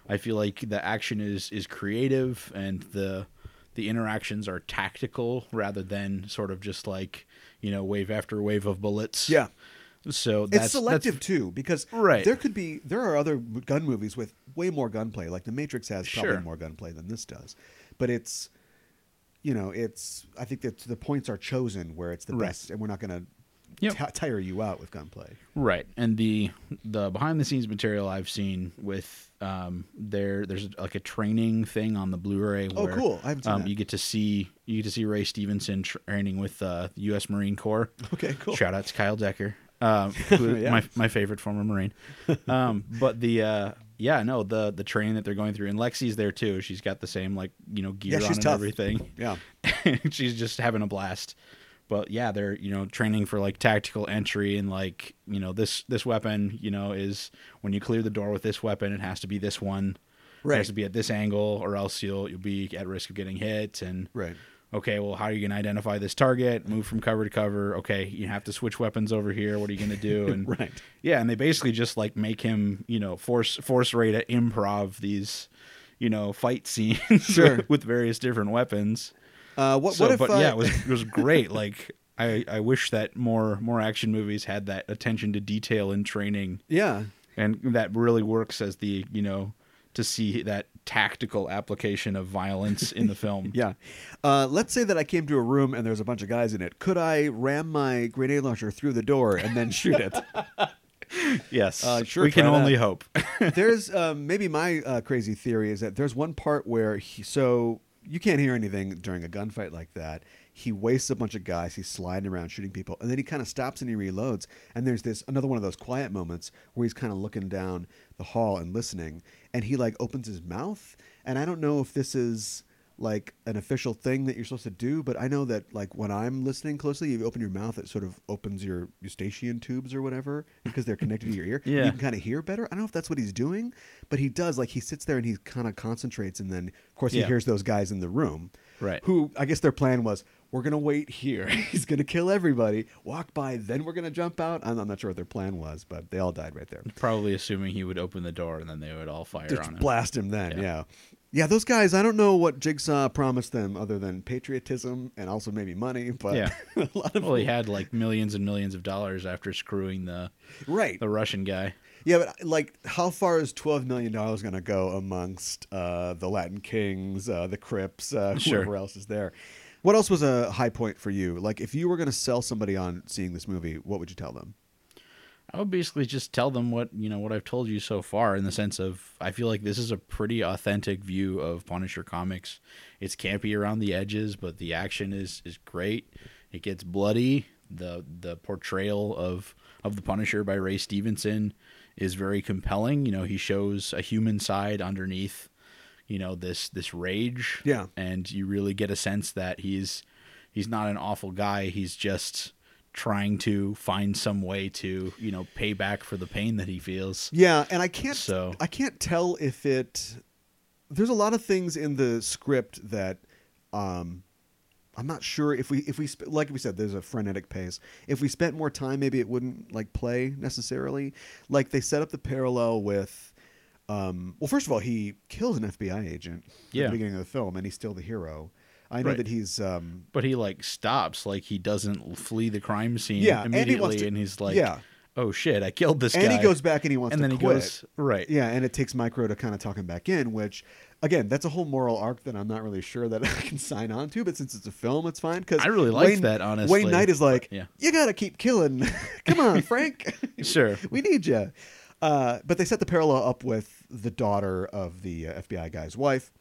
I feel like the action is is creative and the the interactions are tactical rather than sort of just like you know wave after wave of bullets. Yeah. So that's it's selective too, because Right. there could be there are other gun movies with way more gunplay. Like The Matrix has probably Sure. more gunplay than this does, but it's you know it's I think that the points are chosen where it's the Right. best, and we're not going to Yep. tire you out with gunplay. Right, and the the behind the scenes material I've seen with um there there's like a training thing on the Blu-ray. Oh, cool. I haven't um, that. You get to see you get to see Ray Stevenson training with uh, the U.S. Marine Corps. Okay, cool. Shout out to Kyle Decker, um, [laughs] who, Yeah. my my favorite former Marine. Um, but the uh, yeah, no, the the training that they're going through, and Lexi's there too. She's got the same like you know gear Yeah, on and tough. everything. Yeah, [laughs] she's just having a blast. But yeah, they're you know training for like tactical entry and like you know this this weapon you know is when you clear the door with this weapon, it has to be this one. Right. It has to be at this angle, or else you'll you'll be at risk of getting hit. And right. Okay, well, how are you going to identify this target? Move from cover to cover. Okay, you have to switch weapons over here. What are you going to do? [laughs] And Right. yeah, and they basically just like make him, you know, force force Ray to improv these, you know, fight [laughs] scenes Sure. with various different weapons. Uh, what So, what if? but uh, yeah, it was it was great. [laughs] like I I wish that more more action movies had that attention to detail in training, yeah. and that really works as the you know to see that tactical application of violence in the film. [laughs] Yeah. Uh, let's say that I came to a room and there's a bunch of guys in it. Could I ram my grenade launcher through the door and then shoot it? [laughs] Yes, Uh, sure, we can that. only hope. [laughs] there's um, maybe my uh, crazy theory is that there's one part where he, so you can't hear anything during a gunfight like that. He wastes a bunch of guys. He's sliding around shooting people, and then he kind of stops and he reloads. And there's this another one of those quiet moments where he's kind of looking down the hall and listening, and he like opens his mouth. And I don't know if this is like an official thing that you're supposed to do, but I know that like when I'm listening closely, you open your mouth, it sort of opens your eustachian tubes or whatever because they're connected to your ear. Yeah. You can kind of hear better. I don't know if that's what he's doing, but he does. Like he sits there and he kind of concentrates, and then of course he Yeah. hears those guys in the room, Right. Who I guess their plan was we're gonna wait here. [laughs] he's gonna kill everybody, walk by, then we're gonna jump out. I'm, I'm not sure what their plan was, but they all died right there. Probably assuming he would open the door and then they would all fire Just on him. blast him then, yeah. Yeah. Yeah, those guys, I don't know what Jigsaw promised them other than patriotism and also maybe money, but Yeah. [laughs] a lot of Well, he had like millions and millions of dollars after screwing the right. the Russian guy. Yeah, but like, how far is twelve million dollars going to go amongst uh, the Latin Kings, uh, the Crips, uh, Sure. whoever else is there? What else was a high point for you? Like, if you were going to sell somebody on seeing this movie, what would you tell them? I would basically just tell them what you know what I've told you so far in the sense of I feel like this is a pretty authentic view of Punisher comics. It's campy around the edges, but the action is is great. It gets bloody. the The portrayal of of the Punisher by Ray Stevenson is very compelling. You know, he shows a human side underneath. You know this this rage. Yeah. and you really get a sense that he's he's not an awful guy. He's just trying to find some way to you know pay back for the pain that he feels. Yeah, and I can't So- I can't tell if it there's a lot of things in the script that um I'm not sure if we if we sp- like we said there's a frenetic pace. If we spent more time maybe it wouldn't like play necessarily. Like they set up the parallel with um well first of all he kills an FBI agent at the beginning of the film and he's still the hero. I know Right. that he's um But he like stops, like he doesn't flee the crime scene Yeah, and he immediately, and, he's like, yeah. "Oh shit, I killed this and guy." And he goes back and he wants and to then he quit. goes right. Yeah, and it takes Micro to kind of talk him back in, which again, that's a whole moral arc that I'm not really sure that [laughs] I can sign on to. But since it's a film, it's fine. Because I really liked that, honestly. Wayne Knight is like, Yeah. you gotta keep killing. [laughs] Come on, Frank. [laughs] Sure. we need you. Uh, but they set the parallel up with the daughter of the uh, FBI guy's wife,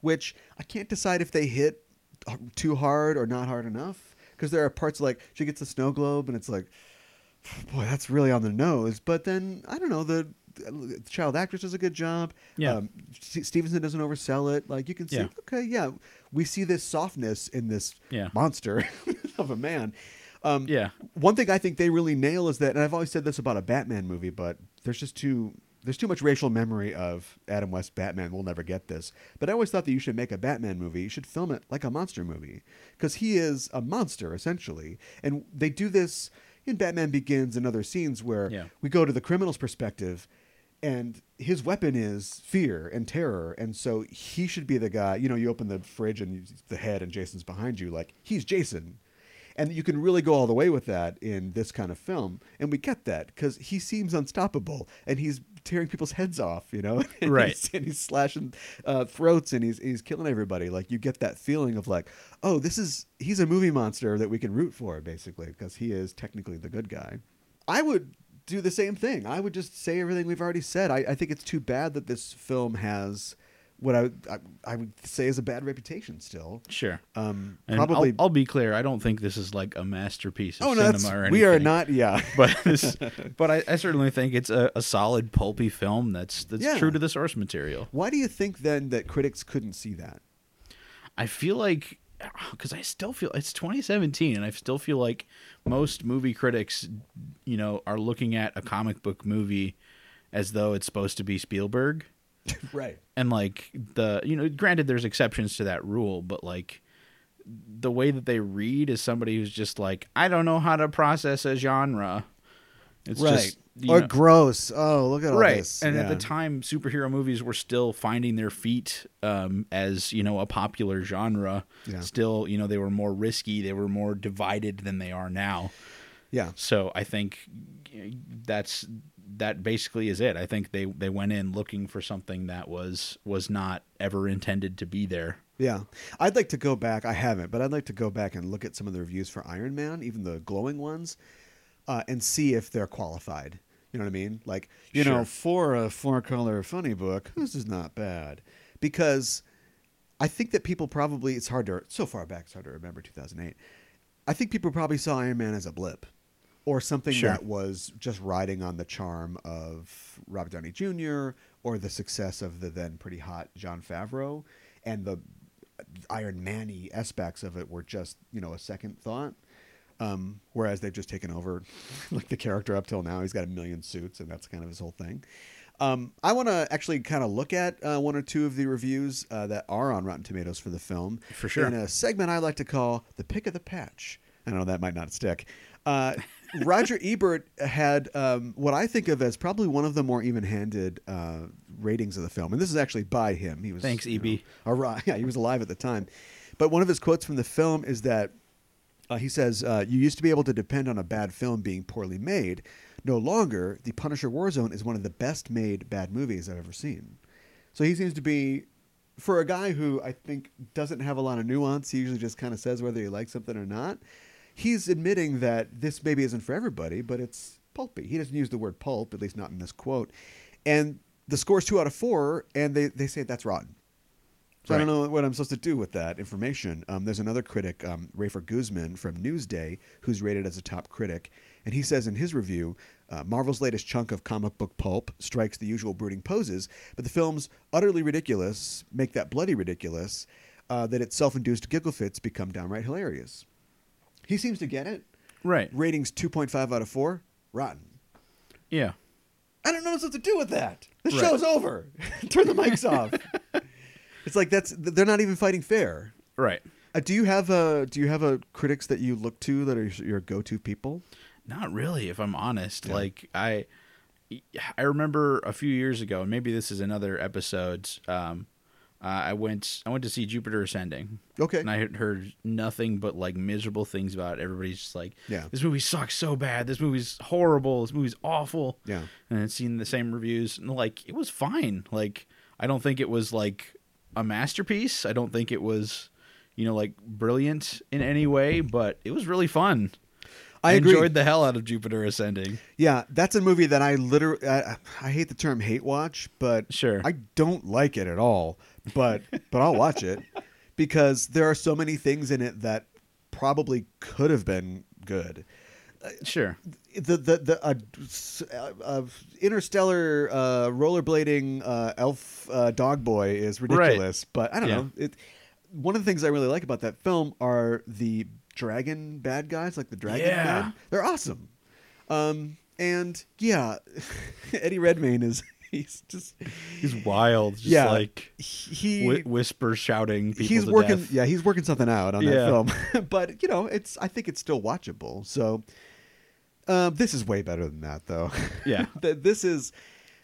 which I can't decide if they hit too hard or not hard enough. Because there are parts like she gets the snow globe, and it's like, boy, that's really on the nose. But then I don't know the. The child actress does a good job. Yeah. Um, Stevenson doesn't oversell it. Like you can see, Yeah. okay, yeah, we see this softness in this Yeah. monster [laughs] of a man. Um, Yeah. one thing I think they really nail is that, and I've always said this about a Batman movie, but there's just too there's too much racial memory of Adam West Batman. We'll never get this. But I always thought that you should make a Batman movie. You should film it like a monster movie because he is a monster essentially, and they do this in Batman Begins and other scenes where Yeah. we go to the criminal's perspective. And his weapon is fear and terror, and so he should be the guy. You know, you open the fridge and you, the head, and Jason's behind you. Like he's Jason, and you can really go all the way with that in this kind of film. And we get that because he seems unstoppable and he's tearing people's heads off you know? [laughs] And Right. he's, and he's slashing uh, throats and he's, he's killing everybody. Like you get that feeling of like oh this is he's a movie monster that we can root for basically because he is technically the good guy. I would do the same thing. I would just say everything we've already said. I, I think it's too bad that this film has what I, would- I, I would say is a bad reputation still Sure. um, And probably I'll, I'll be clear. I don't think this is like a masterpiece of Oh no, cinema or anything. we are not. Yeah, [laughs] But this, [laughs] but I, I certainly think it's a, a solid pulpy film that's that's Yeah. true to the source material. Why do you think then that critics couldn't see that? I feel like because I still feel it's 2017 and I still feel like most movie critics, you know, are looking at a comic book movie as though it's supposed to be Spielberg. [laughs] Right. and like the you know granted there's exceptions to that rule but like the way that they read is somebody who's just like i don't know how to process a genre it's right. just or know- gross. Oh, look at all right this. and at the time superhero movies were still finding their feet um, as you know a popular genre Yeah. still you know they were more risky they were more divided than they are now Yeah. so I think that's that basically is it. I think they they went in looking for something that was was not ever intended to be there. Yeah. I'd like to go back. I haven't, but I'd like to go back and look at some of the reviews for Iron Man, even the glowing ones, uh, and see if they're qualified. You know what I mean? Like, you know, Sure. for a four color funny book, this is not bad. Because I think that people probably, it's hard to, so far back, it's hard to remember 2008. I think people probably saw Iron Man as a blip or something Sure. that was just riding on the charm of Robert Downey Jr. or the success of the then pretty hot Jon Favreau. And the Iron Man aspects of it were just, you know, a second thought. Um, whereas they've just taken over [laughs] like the character up till now. He's got a million suits, and that's kind of his whole thing. Um, I want to actually kind of look at uh, one or two of the reviews uh, that are on Rotten Tomatoes for the film. For sure. In a segment I like to call the pick of the patch. I know that might not stick. Uh, Roger Ebert had um, what I think of as probably one of the more even-handed uh, ratings of the film, and this is actually by him. He was Thanks, EB. know, [laughs] yeah, he was alive at the time. But one of his quotes from the film is that uh, he says, uh, "You used to be able to depend on a bad film being poorly made. No longer, The Punisher Warzone is one of the best-made bad movies I've ever seen." So he seems to be, for a guy who I think doesn't have a lot of nuance. He usually just kind of says whether he likes something or not. He's admitting that this maybe isn't for everybody, but it's pulpy. He doesn't use the word pulp, at least not in this quote. And the score's two out of four, and they, they say that's rotten. So I don't know what I'm supposed to do with that information. Um, there's another critic, um, Rafer Guzman from Newsday, who's rated as a top critic, and he says in his review, uh, Marvel's latest chunk of comic book pulp strikes the usual brooding poses, but the film's utterly ridiculous make that bloody ridiculous uh, that its self-induced giggle fits become downright hilarious. He seems to get it. Right. Ratings 2.5 out of 4, rotten. Yeah. I don't know what to do with that. The Right. show's over. [laughs] Turn the mics off. [laughs] It's like that's they're not even fighting fair. Right. Uh, do you have a do you have a critics that you look to that are your go to people? Not really, if I'm honest. Yeah. Like I, I remember a few years ago, and maybe this is another episode. Um, uh, I went, I went to see Jupiter Ascending, Okay. and I had heard nothing but like miserable things about it. Everybody's just like, Yeah. this movie sucks so bad. This movie's horrible. This movie's awful." Yeah. and I'd seen the same reviews, and like it was fine. Like I don't think it was like a masterpiece. I don't think it was, you know, like brilliant in any way, but it was really fun. I agree. enjoyed the hell out of Jupiter Ascending. Yeah, that's a movie that I literally I, I hate the term hate watch, but Sure. I don't like it at all. But but I'll watch it because there are so many things in it that probably could have been good. Sure. the the the uh, uh, uh, interstellar uh, rollerblading uh, elf uh, dog boy is ridiculous, but I don't Yeah. know. It, one of the things I really like about that film are the dragon bad guys, like the dragon Yeah. man. They're awesome. Um, and yeah, [laughs] Eddie Redmayne is [laughs] he's just He's wild. Just Yeah. like he whisper shouting people he's working death. yeah he's working something out on Yeah. that film [laughs] but you know it's i think it's still watchable so uh, this is way better than that though Yeah. [laughs] This is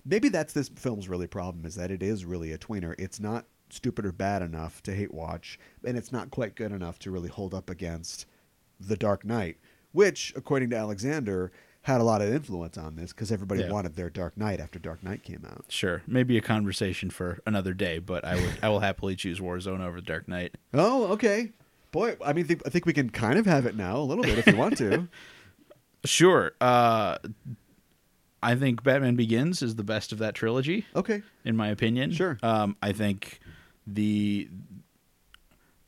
maybe that's this film's really problem is that it is really a tweener it's not stupid or bad enough to hate watch and it's not quite good enough to really hold up against the dark knight which according to alexander had a lot of influence on this because everybody Yeah. wanted their dark knight after dark knight came out Sure. Maybe a conversation for another day, but I would I will happily choose Warzone over Dark Knight. oh okay boy i mean th- i think we can kind of have it now a little bit if you want to [laughs] Sure. Uh I think Batman Begins is the best of that trilogy. okay in my opinion. Sure. Um, I think the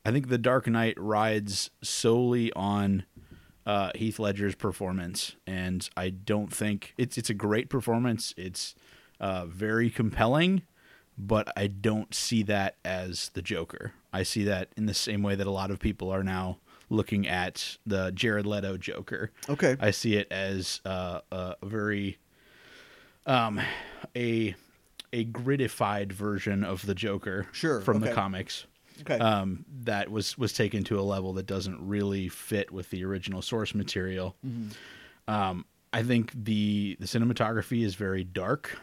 I think the Dark Knight rides solely on uh, Heath Ledger's performance, and I don't think it's it's a great performance. It's uh, very compelling, but I don't see that as the Joker. I see that in the same way that a lot of people are now looking at the Jared Leto Joker. okay I see it as uh, a very um a a gridified version of the Joker Sure, from okay. the comics. Okay Um, that was was taken to a level that doesn't really fit with the original source material. Mm-hmm. Um, I think the the cinematography is very dark.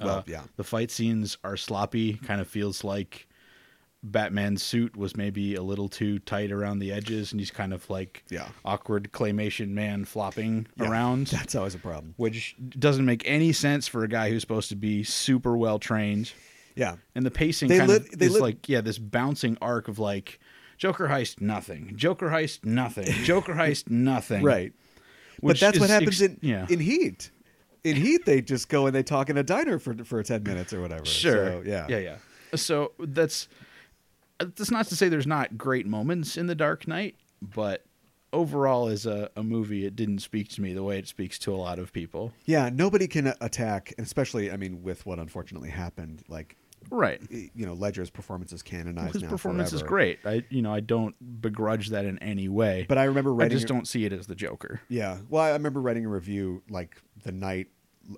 Well, Uh, yeah. The fight scenes are sloppy. Kind of feels like Batman's suit was maybe a little too tight around the edges, and he's kind of like Yeah. awkward claymation man flopping Yeah, around, that's always a problem which doesn't make any sense for a guy who's supposed to be super well trained. Yeah And the pacing They kind of is like yeah, this bouncing arc of like Joker heist nothing, Joker heist nothing, [laughs] Joker heist nothing. right but that's what happens ex- in yeah. in heat in heat they just go and they talk in a diner for for 10 minutes or whatever Sure. So, yeah Yeah, yeah. So that's that's not to say there's not great moments in The Dark Knight, but overall as a, a movie it didn't speak to me the way it speaks to a lot of people. yeah nobody can attack especially i mean with what unfortunately happened like Right. you know ledger's performance is canonized His now performance is great. I you know, I don't begrudge that in any way. but i remember writing. I just don't see it as the Joker. Yeah. Well, I remember writing a review like the night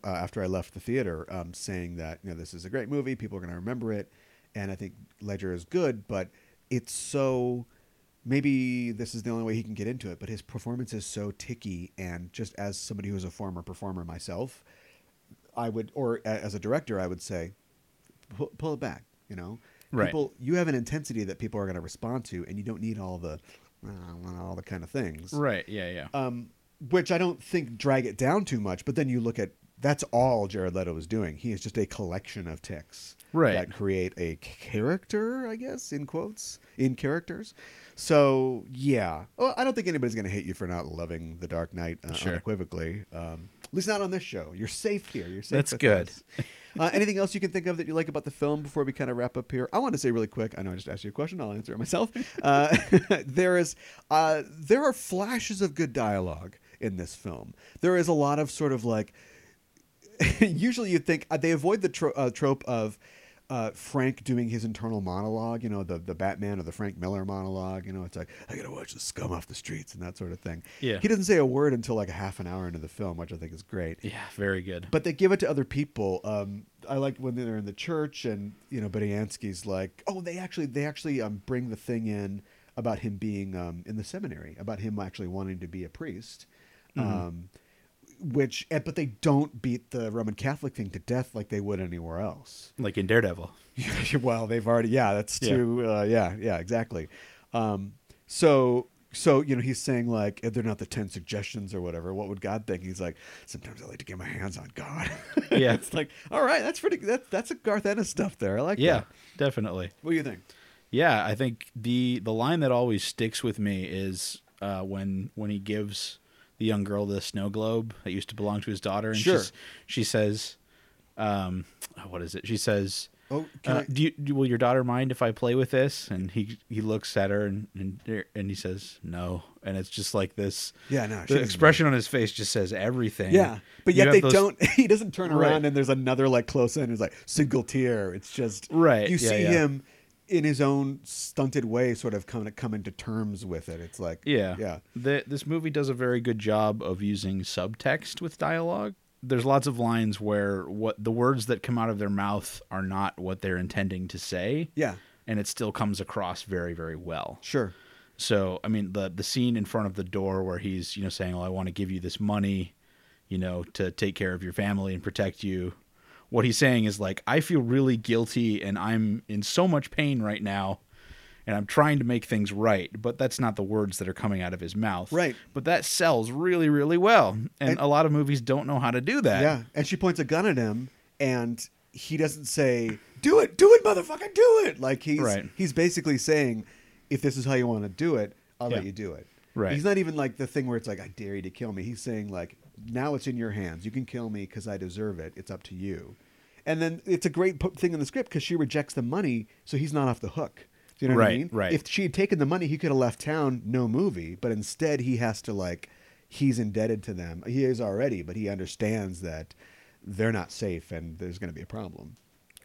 uh, after I left the theater, um, saying that you know this is a great movie, people are going to remember it, and I think Ledger is good, but it's so maybe this is the only way he can get into it, but his performance is so ticky. And just as somebody who's a former performer myself, I would, or as a director, I would say, pull, pull it back. You know, Right. people, you have an intensity that people are going to respond to, and you don't need all the, uh, all the kind of things. Right. Yeah. Yeah. Um, which I don't think drag it down too much. But then you look at that's all Jared Leto is doing. He is just a collection of ticks Right. that create a character, I guess, in quotes, in characters. So yeah, well, I don't think anybody's going to hate you for not loving The Dark Knight uh, Sure. unequivocally. Um, at least not on this show. You're safe here. You're safe. That's good. Uh, anything else you can think of that you like about the film before we kind of wrap up here? I want to say really quick. I know I just asked you a question. I'll answer it myself. Uh, [laughs] there is, uh, there are flashes of good dialogue in this film. There is a lot of sort of like. [laughs] usually, you'd think uh, they avoid the tro- uh, trope of. Uh, Frank doing his internal monologue, you know, the the Batman or the Frank Miller monologue, you know, it's like I gotta watch the scum off the streets and that sort of thing. Yeah. he doesn't say a word until like a half an hour into the film, which I think is great Yeah. Very good. but they give it to other people. Um, I like when they're in the church, and you know, Budiansky's like, oh, they actually they actually um, bring the thing in about him being um, in the seminary, about him actually wanting to be a priest. Um, which, eh, but they don't beat the Roman Catholic thing to death like they would anywhere else. like in Daredevil. [laughs] well, they've already, yeah, that's Yeah. too, uh, yeah, yeah, exactly. Um, so, so you know, he's saying like if they're not the ten suggestions or whatever. What would God think? He's like, sometimes I like to get my hands on God. [laughs] Yeah. it's like, all right, that's pretty. That that's a Garth Ennis stuff there. I like Yeah. that. Definitely. What do you think? Yeah, I think the the line that always sticks with me is uh, when when he gives the young girl the snow globe that used to belong to his daughter, and Sure. she says, um, what is it? She says, Oh, uh, I, do you, do- will your daughter mind if I play with this? And he he looks at her and and, and he says no, and it's just like this. yeah, no. The expression on his face just says everything. Yeah, but yet they those- don't. [laughs] He doesn't turn Right. around and there's another like close in. It's like single tear. It's just Right, You yeah, see yeah. him in his own stunted way, sort of come come into terms with it. It's like Yeah. yeah, The, this movie does a very good job of using subtext with dialogue. There's lots of lines where what the words that come out of their mouth are not what they're intending to say, yeah, and it still comes across very, very well. sure, So, I mean, the the scene in front of the door where he's, you know, saying, "Oh, I want to give you this money, you know, to take care of your family and protect you." What he's saying is like, "I feel really guilty and I'm in so much pain right now." And I'm trying to make things right, but that's not the words that are coming out of his mouth. Right. But that sells really, really well. And, And- a lot of movies don't know how to do that. yeah. And she points a gun at him, and he doesn't say, "Do it, do it, motherfucker, do it." Like he's Right. he's basically saying, "If this is how you want to do it, I'll let you do it." Right. He's not even like the thing where it's like, "I dare you to kill me." He's saying like, "Now it's in your hands. You can kill me because I deserve it. It's up to you." And then it's a great thing in the script because she rejects the money, so he's not off the hook. Do you know what I Right, mean? right. If she had taken the money, he could have left town, no movie. But instead, he has to like, he's indebted to them. He is already, but he understands that they're not safe and there's going to be a problem.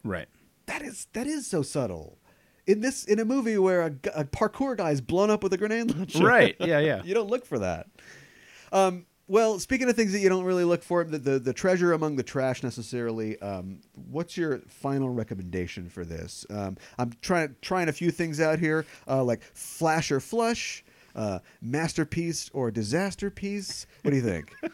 Right. That is that is so subtle. In this in a movie where a, a parkour guy is blown up with a grenade launcher, Right. Yeah, [laughs] yeah. you don't look for that. Um, well, speaking of things that you don't really look for, the the, the treasure among the trash necessarily. Um, what's your final recommendation for this? Um, I'm trying trying a few things out here, uh, like flash or flush, uh, masterpiece or disaster piece. What do you think? [laughs]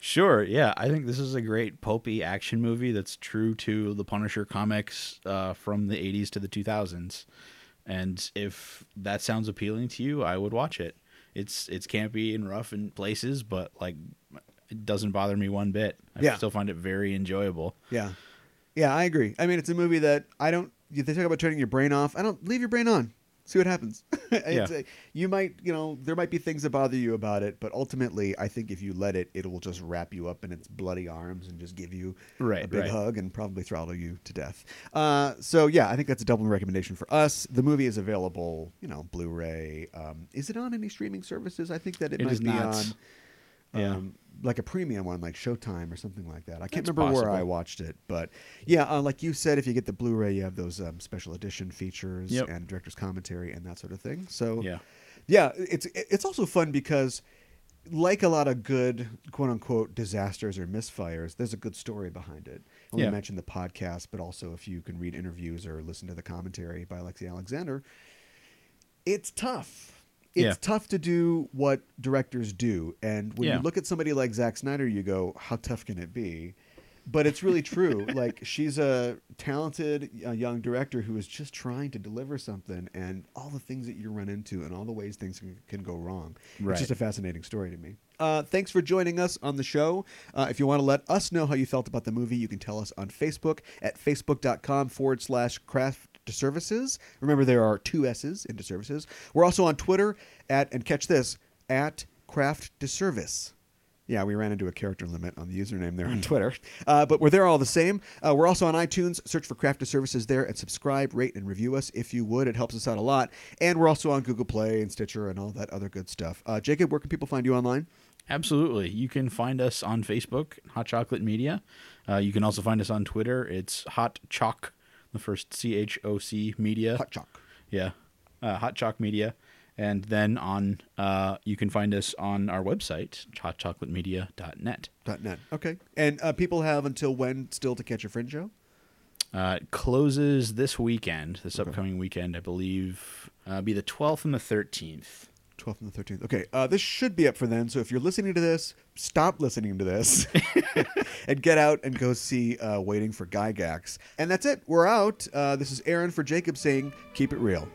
Sure, yeah. I think this is a great pulpy action movie that's true to the Punisher comics uh, from the 80s to the 2000s. And if that sounds appealing to you, I would watch it. It's it's campy and rough in places, but like it doesn't bother me one bit. I Yeah. still find it very enjoyable. yeah, yeah, I agree. I mean, it's a movie that I don't. They talk about turning your brain off. I don't leave your brain on. See what happens. [laughs] Yeah. a- you might, you know, there might be things that bother you about it, but ultimately, I think if you let it, it will just wrap you up in its bloody arms and just give you Right, a big right. hug and probably throttle you to death. Uh, so yeah, I think that's a double recommendation for us. The movie is available, you know, Blu-ray. Um, is it on any streaming services? I think that it, It might be not. on. Yeah. Like a premium one, like Showtime or something like that. I can't That's remember where. I watched it, but yeah, uh, like you said, if you get the Blu-ray, you have those um, special edition features Yep. and director's commentary and that sort of thing. So Yeah. yeah, it's it's also fun because, like a lot of good quote unquote disasters or misfires, there's a good story behind it. And Yeah. Mentioned the podcast, but also if you can read interviews or listen to the commentary by Alexi Alexander, it's tough. It's Yeah. tough to do what directors do, and when Yeah. you look at somebody like Zack Snyder, you go, "How tough can it be?" But it's really true. [laughs] like she's a talented young director who is just trying to deliver something, and all the things that you run into, and all the ways things can, can go wrong. Right. It's just a fascinating story to me. Uh, thanks for joining us on the show. Uh, if you want to let us know how you felt about the movie, you can tell us on Facebook at facebook.com forward slash craft disservices. Remember, there are two S's into services. We're also on Twitter at, and catch this, at craftdisservice. Yeah, we ran into a character limit on the username there on Twitter, uh, but we're there all the same. Uh, we're also on iTunes. Search for Craft Disservices there and subscribe, rate, and review us if you would. It helps us out a lot. And we're also on Google Play and Stitcher and all that other good stuff. Uh, Jacob, where can people find you online? Absolutely. You can find us on Facebook, Hot Chocolate Media. Uh, you can also find us on Twitter. It's Hot Chalk, the first C H O C Media. Hot Chalk. Yeah, uh, Hot Chalk Media. And then on, uh, you can find us on our website, hotchocolatemedia.net. .net. Okay. And uh, people have until when still to catch a fringe show? Uh, it closes this weekend, this upcoming weekend, I believe. Uh, be the 12th and the 13th. 12th and the 13th. Okay, uh, this should be up for then. So if you're listening to this, stop listening to this [laughs] [laughs] and get out and go see uh, Waiting for Gygax. And that's it. We're out. Uh, this is Aaron for Jacob saying, keep it real.